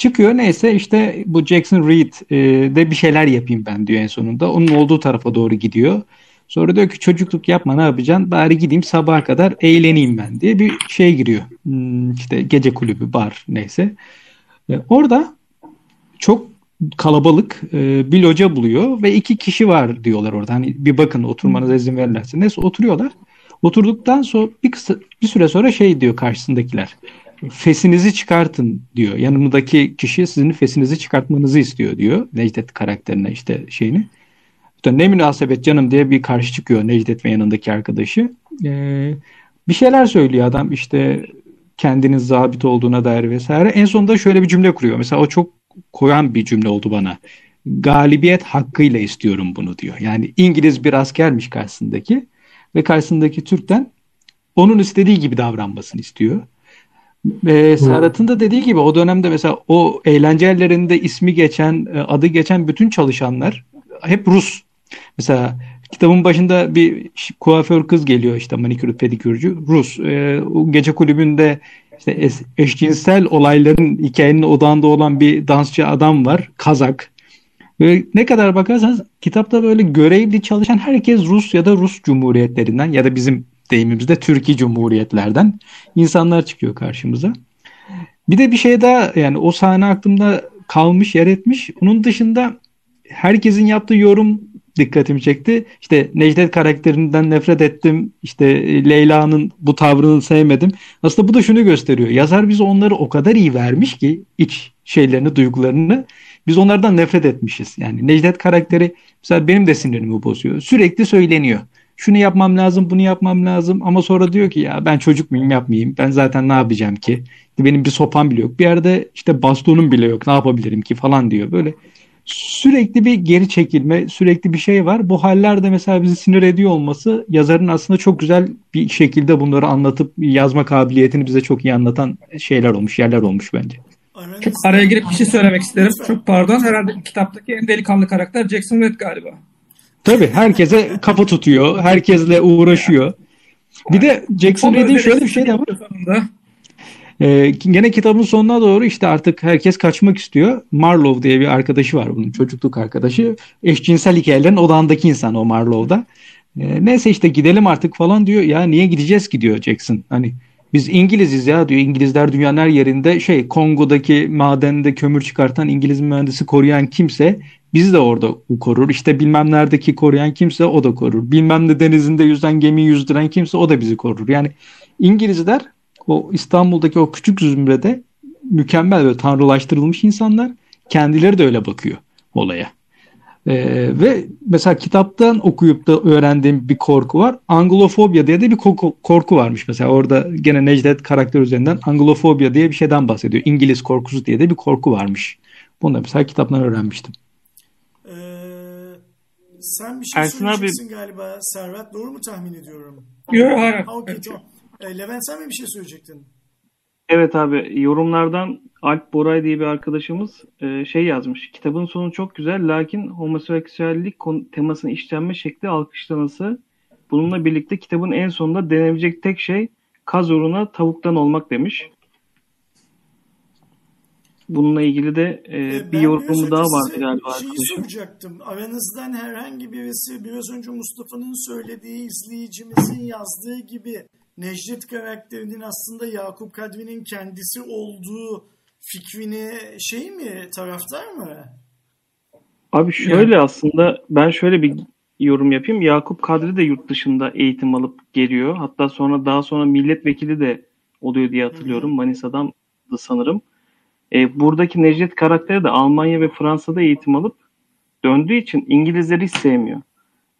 Çıkıyor neyse işte bu Jackson Reed e, de bir şeyler yapayım ben diyor en sonunda. Onun olduğu tarafa doğru gidiyor. Sonra diyor ki çocukluk yapma ne yapacaksın? Bari gideyim sabaha kadar eğleneyim ben diye bir şey giriyor. Hmm, işte gece kulübü, bar neyse. E, orada çok kalabalık e, bir loca buluyor ve iki kişi var diyorlar orada. Hani bir bakın oturmanıza izin verirlerse. Neyse oturuyorlar. Oturduktan sonra bir, kısa, bir süre sonra şey diyor karşısındakiler. Fesinizi çıkartın diyor. Yanımdaki kişi sizin fesinizi çıkartmanızı istiyor diyor. Necdet karakterine işte şeyini. İşte ne münasebet canım diye bir karşı çıkıyor Necdet ve yanındaki arkadaşı. Ee, bir şeyler söylüyor adam işte kendinin zabit olduğuna dair vesaire. En sonunda şöyle bir cümle kuruyor. Mesela o çok koyan bir cümle oldu bana. Galibiyet hakkıyla istiyorum bunu diyor. Yani İngiliz bir askermiş karşısındaki ve karşısındaki Türk'ten onun istediği gibi davranmasını istiyor. Ve Serhat'ın da dediği gibi o dönemde mesela o eğlence yerlerinde ismi geçen, e, adı geçen bütün çalışanlar hep Rus. Mesela kitabın başında bir kuaför kız geliyor işte manikür pedikürcü Rus. E, o gece kulübünde işte eşcinsel olayların hikayenin odağında olan bir dansçı adam var. Kazak. Ve ne kadar bakarsanız kitapta böyle görevli çalışan herkes Rus ya da Rus cumhuriyetlerinden ya da bizim deyimimizde Türkiye Cumhuriyetlerden insanlar çıkıyor karşımıza. Bir de bir şey daha yani o sahne aklımda kalmış, yer etmiş. Onun dışında herkesin yaptığı yorum dikkatimi çekti. İşte Necdet karakterinden nefret ettim. İşte Leyla'nın bu tavrını sevmedim. Aslında bu da şunu gösteriyor. Yazar bize onları o kadar iyi vermiş ki iç şeylerini, duygularını biz onlardan nefret etmişiz. Yani Necdet karakteri mesela benim de sinirimi bozuyor. Sürekli söyleniyor. Şunu yapmam lazım, bunu yapmam lazım ama sonra diyor ki ya ben çocuk muyum yapmayayım. Ben zaten ne yapacağım ki? Benim bir sopam bile yok. Bir yerde işte bastonum bile yok. Ne yapabilirim ki falan diyor. Böyle sürekli bir geri çekilme, sürekli bir şey var. Bu haller de mesela bizi sinir ediyor olması yazarın aslında çok güzel bir şekilde bunları anlatıp yazma kabiliyetini bize çok iyi anlatan şeyler olmuş, yerler olmuş bence. Çok araya girip bir şey söylemek isterim. Çok pardon. Herhalde kitaptaki en delikanlı karakter Jackson Red galiba. Tabii herkese kapı tutuyor. Herkesle uğraşıyor. Bir de Jackson Red'in şöyle bir şey de var. Ee, gene kitabın sonuna doğru işte artık herkes kaçmak istiyor. Marlowe diye bir arkadaşı var bunun çocukluk arkadaşı. Eşcinsel hikayelerin odağındaki insan o Marlowe'da. Ee, neyse işte gidelim artık falan diyor. Ya niye gideceğiz ki diyor Jackson. Hani biz İngiliziz ya diyor. İngilizler dünyanın her yerinde şey Kongo'daki madende kömür çıkartan İngiliz mühendisi koruyan kimse bizi de orada korur. İşte bilmem neredeki koruyan kimse o da korur. Bilmem ne denizinde yüzden gemi yüzdüren kimse o da bizi korur. Yani İngilizler o İstanbul'daki o küçük zümrede mükemmel ve tanrılaştırılmış insanlar kendileri de öyle bakıyor olaya. Ee, ve mesela kitaptan okuyup da öğrendiğim bir korku var. Anglofobya diye de bir korku varmış. Mesela orada gene Necdet karakter üzerinden Anglofobya diye bir şeyden bahsediyor. İngiliz korkusu diye de bir korku varmış. Bunu da mesela kitaptan öğrenmiştim. Ee, sen bir şey Ersin söyleyeceksin abi... galiba Servet. Doğru mu tahmin ediyorum? Yok hayır. Okay, tamam. E, Levent sen mi bir şey söyleyecektin? Evet abi yorumlardan Alp Boray diye bir arkadaşımız e, şey yazmış. Kitabın sonu çok güzel lakin homoseksüellik temasının işlenme şekli alkışlanması. Bununla birlikte kitabın en sonunda denebilecek tek şey kaz uğruna tavuktan olmak demiş. Bununla ilgili de e, e bir yorumu daha var galiba şeyi arkadaşım. soracaktım. Aranızdan herhangi birisi biraz önce Mustafa'nın söylediği izleyicimizin yazdığı gibi Necdet karakterinin aslında Yakup Kadri'nin kendisi olduğu fikrini şey mi taraftar mı? Abi şöyle yani. aslında ben şöyle bir yorum yapayım. Yakup Kadri de yurt dışında eğitim alıp geliyor. Hatta sonra daha sonra milletvekili de oluyor diye hatırlıyorum. Hı-hı. Manisa'dan da sanırım. E, buradaki Necdet karakteri de Almanya ve Fransa'da eğitim alıp döndüğü için İngilizleri hiç sevmiyor.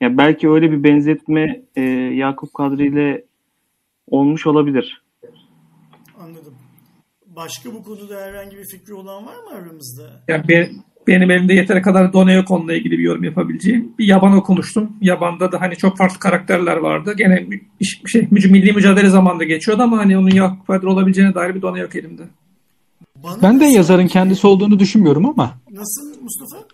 Yani belki öyle bir benzetme e, Yakup Kadri ile olmuş olabilir. Anladım. Başka bu konuda herhangi bir fikri olan var mı aramızda? Ya ben, benim elimde yeteri kadar done yok onunla ilgili bir yorum yapabileceğim. Bir yaban okumuştum. Yabanda da hani çok farklı karakterler vardı. Gene şey milli mücadele zamanında geçiyordu ama hani onun Yakup Kadri olabileceğine dair bir done yok elimde. Bana ben de yazarın kendisi olduğunu düşünmüyorum ama. Nasıl Mustafa?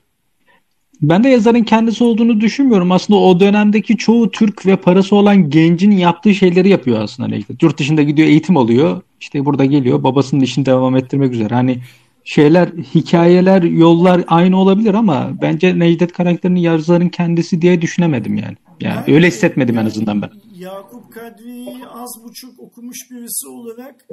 Ben de yazarın kendisi olduğunu düşünmüyorum. Aslında o dönemdeki çoğu Türk ve parası olan gencin yaptığı şeyleri yapıyor aslında Necdet. Yurt dışında gidiyor eğitim alıyor. İşte burada geliyor babasının işini devam ettirmek üzere. Hani şeyler, hikayeler, yollar aynı olabilir ama bence Necdet karakterinin yazarın kendisi diye düşünemedim yani. Yani ben öyle hissetmedim en azından ben. Yakup Kadri'yi az buçuk okumuş birisi olarak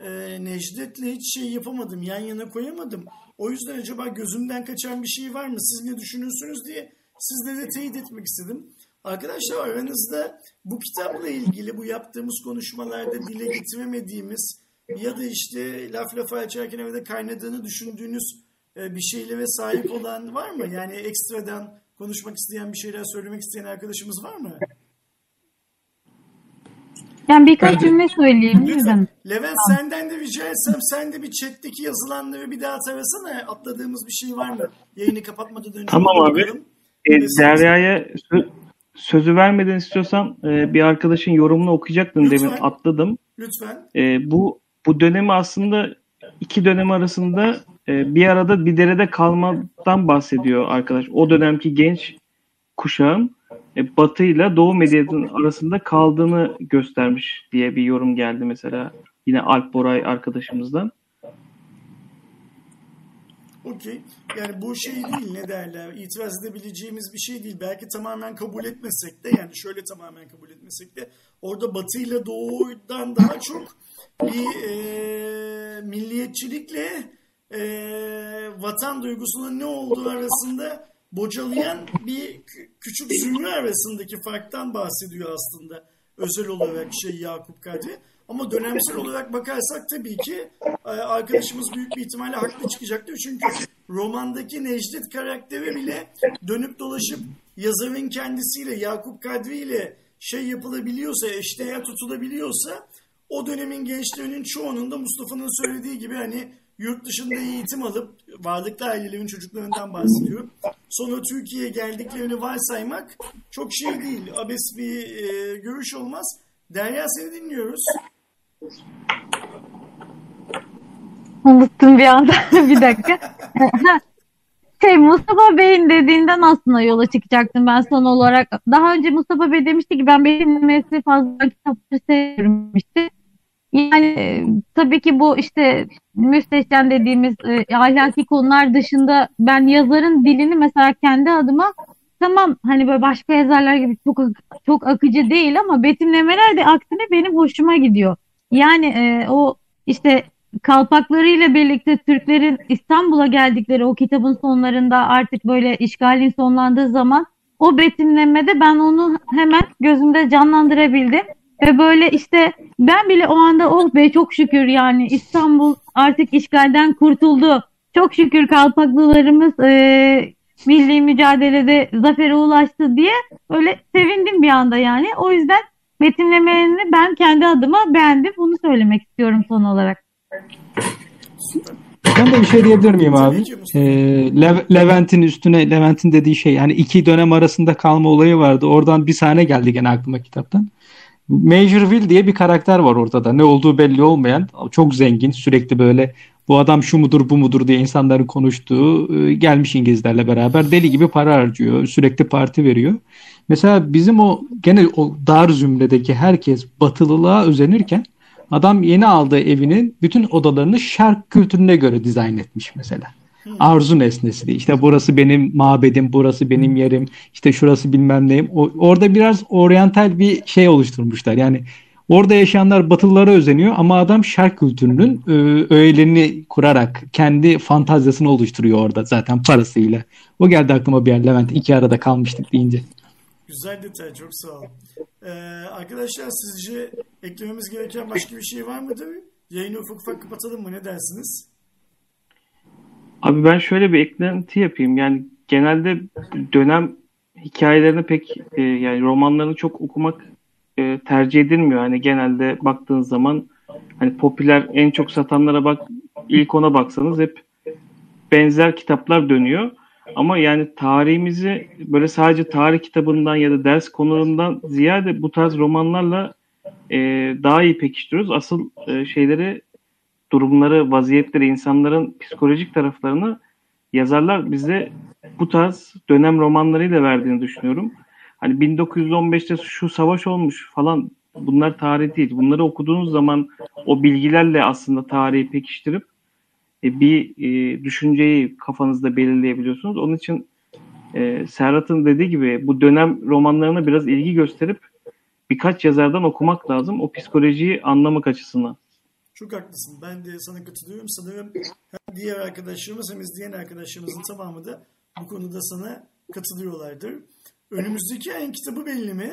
e, Necdet'le hiç şey yapamadım. Yan yana koyamadım. O yüzden acaba gözümden kaçan bir şey var mı? Siz ne düşünürsünüz diye sizle de teyit etmek istedim. Arkadaşlar aranızda bu kitapla ilgili bu yaptığımız konuşmalarda dile getiremediğimiz ya da işte laf lafa açarken evde kaynadığını düşündüğünüz e, bir şeylere sahip olan var mı? Yani ekstradan konuşmak isteyen bir şeyler söylemek isteyen arkadaşımız var mı? Ben birkaç cümle söyleyeyim. Lütfen. Levent tamam. senden de rica etsem sen de bir chatteki yazılanları bir daha tarasana. Atladığımız bir şey var mı? Yayını kapatmadan önce. Tamam abi. E, Derya'ya sözü vermeden istiyorsan e, bir arkadaşın yorumunu okuyacaktın Lütfen. demin atladım. Lütfen. E, bu bu dönemi aslında iki dönem arasında e, bir arada bir derede kalmadan bahsediyor arkadaş. O dönemki genç kuşağın e, Batı ile Doğu medyasının arasında kaldığını göstermiş diye bir yorum geldi mesela yine Alp Boray arkadaşımızdan. Okey. Yani bu şey değil ne derler itiraz edebileceğimiz bir şey değil. Belki tamamen kabul etmesek de yani şöyle tamamen kabul etmesek de orada Batı ile Doğu'dan daha çok bir e, milliyetçilikle e, vatan duygusunun ne olduğu arasında bocalayan bir küçük zümre arasındaki farktan bahsediyor aslında özel olarak şey Yakup Kadri. Ama dönemsel olarak bakarsak tabii ki e, arkadaşımız büyük bir ihtimalle haklı çıkacaktır. Çünkü romandaki Necdet karakteri bile dönüp dolaşıp yazarın kendisiyle Yakup Kadri ile şey yapılabiliyorsa, eşdeğer tutulabiliyorsa o dönemin gençlerinin çoğunun da Mustafa'nın söylediği gibi hani yurt dışında eğitim alıp varlıklı ailelerin çocuklarından bahsediyor. Sonra Türkiye'ye geldiklerini varsaymak çok şey değil. Abes bir e, görüş olmaz. Derya seni dinliyoruz. Unuttum bir anda. bir dakika. şey Mustafa Bey'in dediğinden aslında yola çıkacaktım ben son olarak. Daha önce Mustafa Bey demişti ki ben benim fazla kitapları seviyorum yani e, tabii ki bu işte müstehcen dediğimiz e, ahlaki konular dışında ben yazarın dilini mesela kendi adıma tamam hani böyle başka yazarlar gibi çok çok akıcı değil ama betimlemeler de aksine benim hoşuma gidiyor. Yani e, o işte kalpaklarıyla birlikte Türklerin İstanbul'a geldikleri o kitabın sonlarında artık böyle işgalin sonlandığı zaman o betimlemede ben onu hemen gözümde canlandırabildim. Ve böyle işte ben bile o anda oh be çok şükür yani İstanbul artık işgalden kurtuldu. Çok şükür Kalpaklılarımız e, milli mücadelede zafere ulaştı diye öyle sevindim bir anda yani. O yüzden betimlemelerini ben kendi adıma beğendim. Bunu söylemek istiyorum son olarak. Ben de bir şey diyebilir miyim abi? Ee, Le- Levent'in üstüne Levent'in dediği şey yani iki dönem arasında kalma olayı vardı. Oradan bir sahne geldi gene aklıma kitaptan. Major Will diye bir karakter var ortada. Ne olduğu belli olmayan, çok zengin, sürekli böyle bu adam şu mudur bu mudur diye insanların konuştuğu e, gelmiş İngilizlerle beraber deli gibi para harcıyor. Sürekli parti veriyor. Mesela bizim o gene o dar zümredeki herkes batılılığa özenirken adam yeni aldığı evinin bütün odalarını şark kültürüne göre dizayn etmiş mesela. Arzu nesnesi. İşte burası benim mabedim, burası benim yerim, işte şurası bilmem neyim. O, orada biraz oryantal bir şey oluşturmuşlar. Yani Orada yaşayanlar Batılılara özeniyor ama adam şark kültürünün e, öğelerini kurarak kendi fantazyasını oluşturuyor orada zaten parasıyla. O geldi aklıma bir yer Levent. iki arada kalmıştık deyince. Güzel detay çok sağ ol. Ee, arkadaşlar sizce eklememiz gereken başka bir şey var mıdır? Yayını ufak ufak kapatalım mı ne dersiniz? Abi ben şöyle bir eklenti yapayım. Yani genelde dönem hikayelerini pek e, yani romanlarını çok okumak e, tercih edilmiyor. Hani genelde baktığınız zaman hani popüler en çok satanlara bak ilk ona baksanız hep benzer kitaplar dönüyor. Ama yani tarihimizi böyle sadece tarih kitabından ya da ders konularından ziyade bu tarz romanlarla e, daha iyi pekiştiriyoruz. Asıl e, şeyleri, durumları, vaziyetleri, insanların psikolojik taraflarını yazarlar bize bu tarz dönem romanlarıyla verdiğini düşünüyorum hani 1915'te şu savaş olmuş falan bunlar tarih değil. Bunları okuduğunuz zaman o bilgilerle aslında tarihi pekiştirip e, bir e, düşünceyi kafanızda belirleyebiliyorsunuz. Onun için e, Serhat'ın dediği gibi bu dönem romanlarına biraz ilgi gösterip birkaç yazardan okumak lazım. O psikolojiyi anlamak açısından. Çok haklısın. Ben de sana katılıyorum. Sanırım hem diğer arkadaşlarımız hem izleyen arkadaşlarımızın tamamı da bu konuda sana katılıyorlardır. Önümüzdeki ayın kitabı belli mi?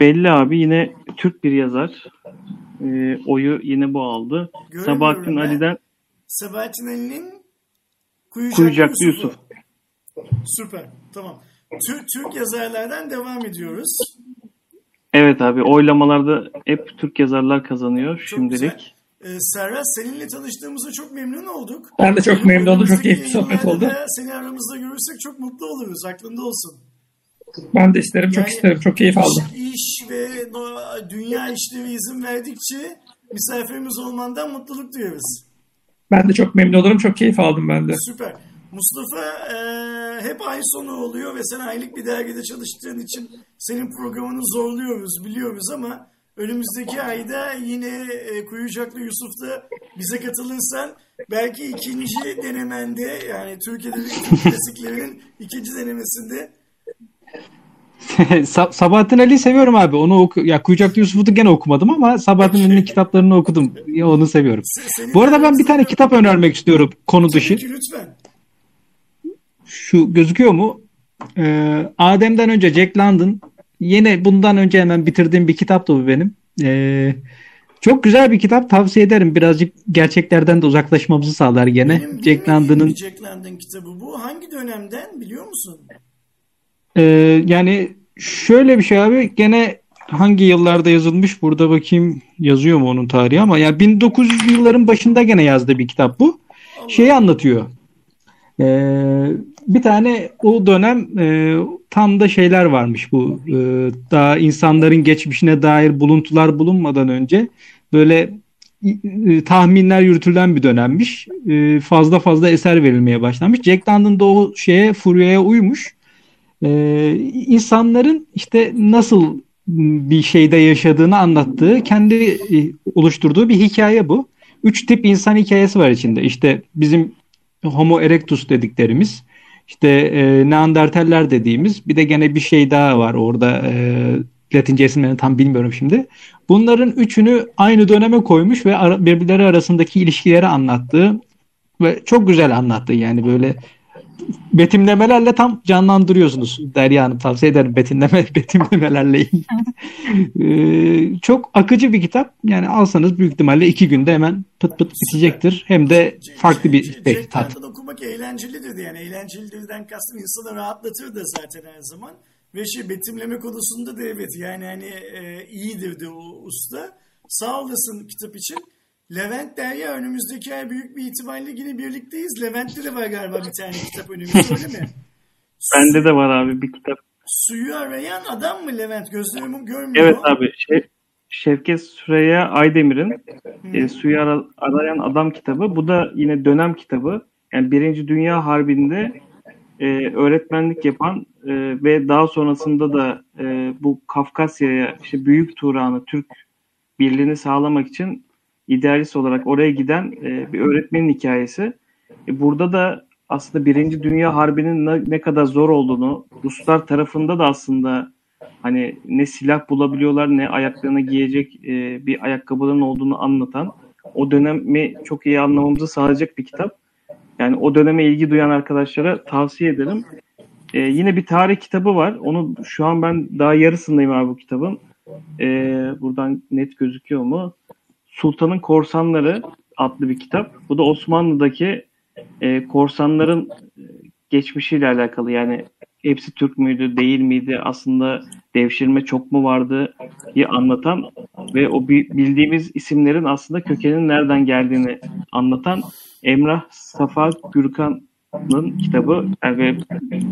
Belli abi. Yine Türk bir yazar. E, oyu yine bu aldı. Sabahattin Ali'den Sabahattin Ali'nin Kuyucaklı, Kuyucaklı Yusuf. Yusuf. Süper. Tamam. Türk, Türk yazarlardan devam ediyoruz. Evet abi oylamalarda hep Türk yazarlar kazanıyor çok şimdilik. Güzel. Ee, Servet seninle tanıştığımızda çok memnun olduk. Ben de çok memnun oldum. Çok keyifli sohbet oldu. Seni aramızda görürsek çok mutlu oluruz. Aklında olsun. Ben de isterim. Çok yani, isterim. Çok keyif aldım. Iş, iş ve dünya işleri izin verdikçe misafirimiz olmandan mutluluk duyuyoruz. Ben de çok memnun olurum. Çok keyif aldım ben de. Süper. Mustafa e, hep ay sonu oluyor ve sen aylık bir dergide çalıştığın için senin programını zorluyoruz biliyoruz ama Önümüzdeki ayda yine e, Kuyucaklı Yusuf'ta bize katılırsan belki ikinci denemende yani Türkiye'de Türk klasiklerinin ikinci denemesinde Sabahattin Ali'yi seviyorum abi. Onu oku ya Kuyucaklı Yusuf'u da gene okumadım ama Sabahattin Ali'nin kitaplarını okudum. Ya onu seviyorum. Bu arada ben bir tane kitap önermek istiyorum konu dışı. lütfen. Şu gözüküyor mu? Ee, Adem'den önce Jack London yine bundan önce hemen bitirdiğim bir kitaptı bu benim. Ee, çok güzel bir kitap tavsiye ederim. Birazcık gerçeklerden de uzaklaşmamızı sağlar gene. Benim Jack London'ın Jack London kitabı bu. Hangi dönemden biliyor musun? Ee, yani şöyle bir şey abi gene hangi yıllarda yazılmış burada bakayım yazıyor mu onun tarihi ama ya 1900 yılların başında gene yazdığı bir kitap bu. Allah. Şeyi anlatıyor. Ee, bir tane o dönem e, tam da şeyler varmış bu e, daha insanların geçmişine dair buluntular bulunmadan önce böyle e, tahminler yürütülen bir dönemmiş. E, fazla fazla eser verilmeye başlamış. Jack London da o şeye furyaya uymuş. E, insanların işte nasıl bir şeyde yaşadığını anlattığı, kendi e, oluşturduğu bir hikaye bu. Üç tip insan hikayesi var içinde. İşte bizim Homo erectus dediklerimiz, işte e, Neandertaller dediğimiz bir de gene bir şey daha var orada e, Latince isimlerini tam bilmiyorum şimdi. Bunların üçünü aynı döneme koymuş ve ara, birbirleri arasındaki ilişkileri anlattığı ve çok güzel anlattı yani böyle betimlemelerle tam canlandırıyorsunuz. Derya Hanım tavsiye ederim betimleme, betimlemelerle. ee, çok akıcı bir kitap. Yani alsanız büyük ihtimalle iki günde hemen pıt pıt bitecektir. Hem de farklı bir şey, tat. okumak eğlencelidir yani. Eğlencelidirden kastım insanı rahatlatır da zaten her zaman. Ve şey betimleme konusunda da evet yani hani e, iyidir de o usta. Sağ olasın kitap için. Levent Derya önümüzdeki ay büyük bir ihtimalle yine birlikteyiz. Levent'te de var galiba bir tane kitap önümüzde öyle mi? Bende de var abi bir kitap. suyu arayan adam mı Levent? Gözlerimi görmüyor. Evet abi. Şey, Şevket Süreyya Aydemir'in hmm. e, Suyu Ara, Arayan Adam kitabı. Bu da yine dönem kitabı. Yani Birinci Dünya Harbi'nde e, öğretmenlik yapan e, ve daha sonrasında da e, bu Kafkasya'ya işte Büyük Turan'ı Türk birliğini sağlamak için idealist olarak oraya giden e, bir öğretmenin hikayesi. E, burada da aslında Birinci Dünya Harbi'nin ne, ne kadar zor olduğunu, Ruslar tarafında da aslında hani ne silah bulabiliyorlar ne ayaklarına giyecek e, bir ayakkabıların olduğunu anlatan o dönemi çok iyi anlamamızı sağlayacak bir kitap. Yani o döneme ilgi duyan arkadaşlara tavsiye ederim. Ee, yine bir tarih kitabı var. Onu şu an ben daha yarısındayım abi bu kitabın. Ee, buradan net gözüküyor mu? Sultan'ın Korsanları adlı bir kitap. Bu da Osmanlı'daki e, korsanların geçmişiyle alakalı. Yani hepsi Türk müydü, değil miydi? Aslında devşirme çok mu vardı? diye anlatan ve o bildiğimiz isimlerin aslında kökenin nereden geldiğini anlatan Emrah Safa Gürkan'ın kitabı yani ve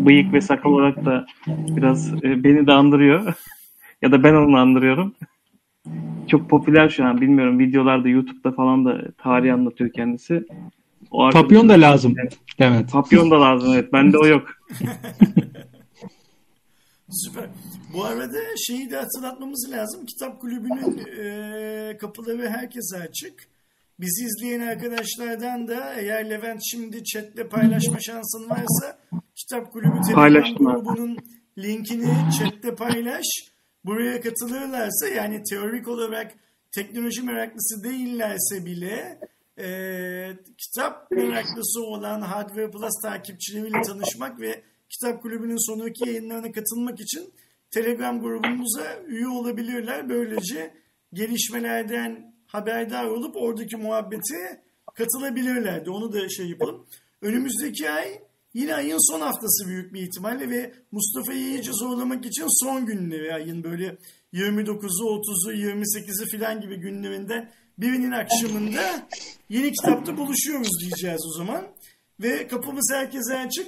bıyık ve sakal olarak da biraz e, beni de andırıyor. ya da ben onu andırıyorum. Çok popüler şu an bilmiyorum videolarda YouTube'da falan da tarih anlatıyor kendisi. O Papyon da lazım. Evet. Papyon da lazım evet. Bende o yok. Süper. Bu arada şeyi de hatırlatmamız lazım. Kitap kulübünün e, kapıları herkese açık. Bizi izleyen arkadaşlardan da eğer Levent şimdi chatte paylaşma şansın varsa Kitap Kulübü Telegram grubunun linkini chatte paylaş. Buraya katılırlarsa yani teorik olarak teknoloji meraklısı değillerse bile e, kitap meraklısı olan Hardware Plus takipçileriyle tanışmak ve Kitap Kulübü'nün sonraki yayınlarına katılmak için Telegram grubumuza üye olabilirler. Böylece gelişmelerden haberdar olup oradaki muhabbete katılabilirlerdi. Onu da şey yapalım. Önümüzdeki ay yine ayın son haftası büyük bir ihtimalle ve Mustafa'yı iyice zorlamak için son günleri ayın böyle 29'u, 30'u, 28'i filan gibi günlerinde birinin akşamında yeni kitapta buluşuyoruz diyeceğiz o zaman. Ve kapımız herkese açık.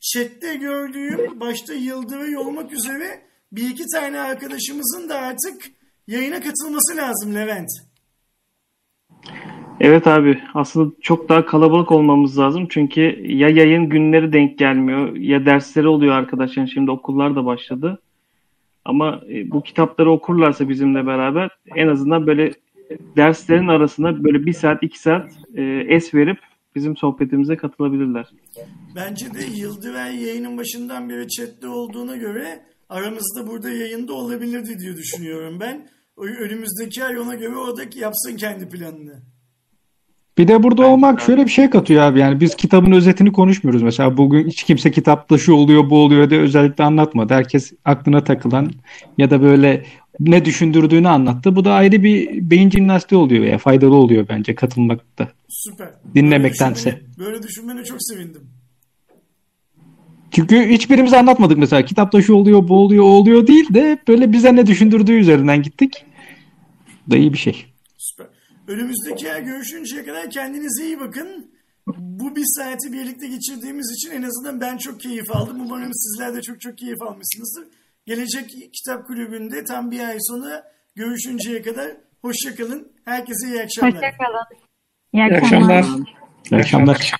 Chat'te gördüğüm başta Yıldırı olmak üzere bir iki tane arkadaşımızın da artık yayına katılması lazım Levent. Evet abi aslında çok daha kalabalık olmamız lazım çünkü ya yayın günleri denk gelmiyor ya dersleri oluyor arkadaşlar şimdi okullar da başladı. Ama e, bu kitapları okurlarsa bizimle beraber en azından böyle derslerin arasında böyle bir saat iki saat e, es verip bizim sohbetimize katılabilirler. Bence de Yıldıray yayının başından beri chatte olduğuna göre aramızda burada yayında olabilirdi diye düşünüyorum ben. Önümüzdeki ay ona göre o da yapsın kendi planını. Bir de burada olmak şöyle bir şey katıyor abi. Yani biz kitabın özetini konuşmuyoruz. Mesela bugün hiç kimse kitapta şu oluyor bu oluyor diye özellikle anlatmadı. Herkes aklına takılan ya da böyle ne düşündürdüğünü anlattı. Bu da ayrı bir beyin jimnastiği oluyor veya faydalı oluyor bence katılmakta. Süper. Dinlemektense. Böyle düşünmeni, böyle düşünmene çok sevindim. Çünkü hiçbirimiz anlatmadık mesela. Kitapta şu oluyor, bu oluyor, o oluyor değil de böyle bize ne düşündürdüğü üzerinden gittik. Bu da iyi bir şey. Önümüzdeki ay görüşünceye kadar kendinize iyi bakın. Bu bir saati birlikte geçirdiğimiz için en azından ben çok keyif aldım. Umarım sizler de çok çok keyif almışsınızdır. Gelecek Kitap Kulübü'nde tam bir ay sonra görüşünceye kadar hoşçakalın. Herkese iyi akşamlar. Hoşçakalın. İyi akşamlar. İyi akşamlar.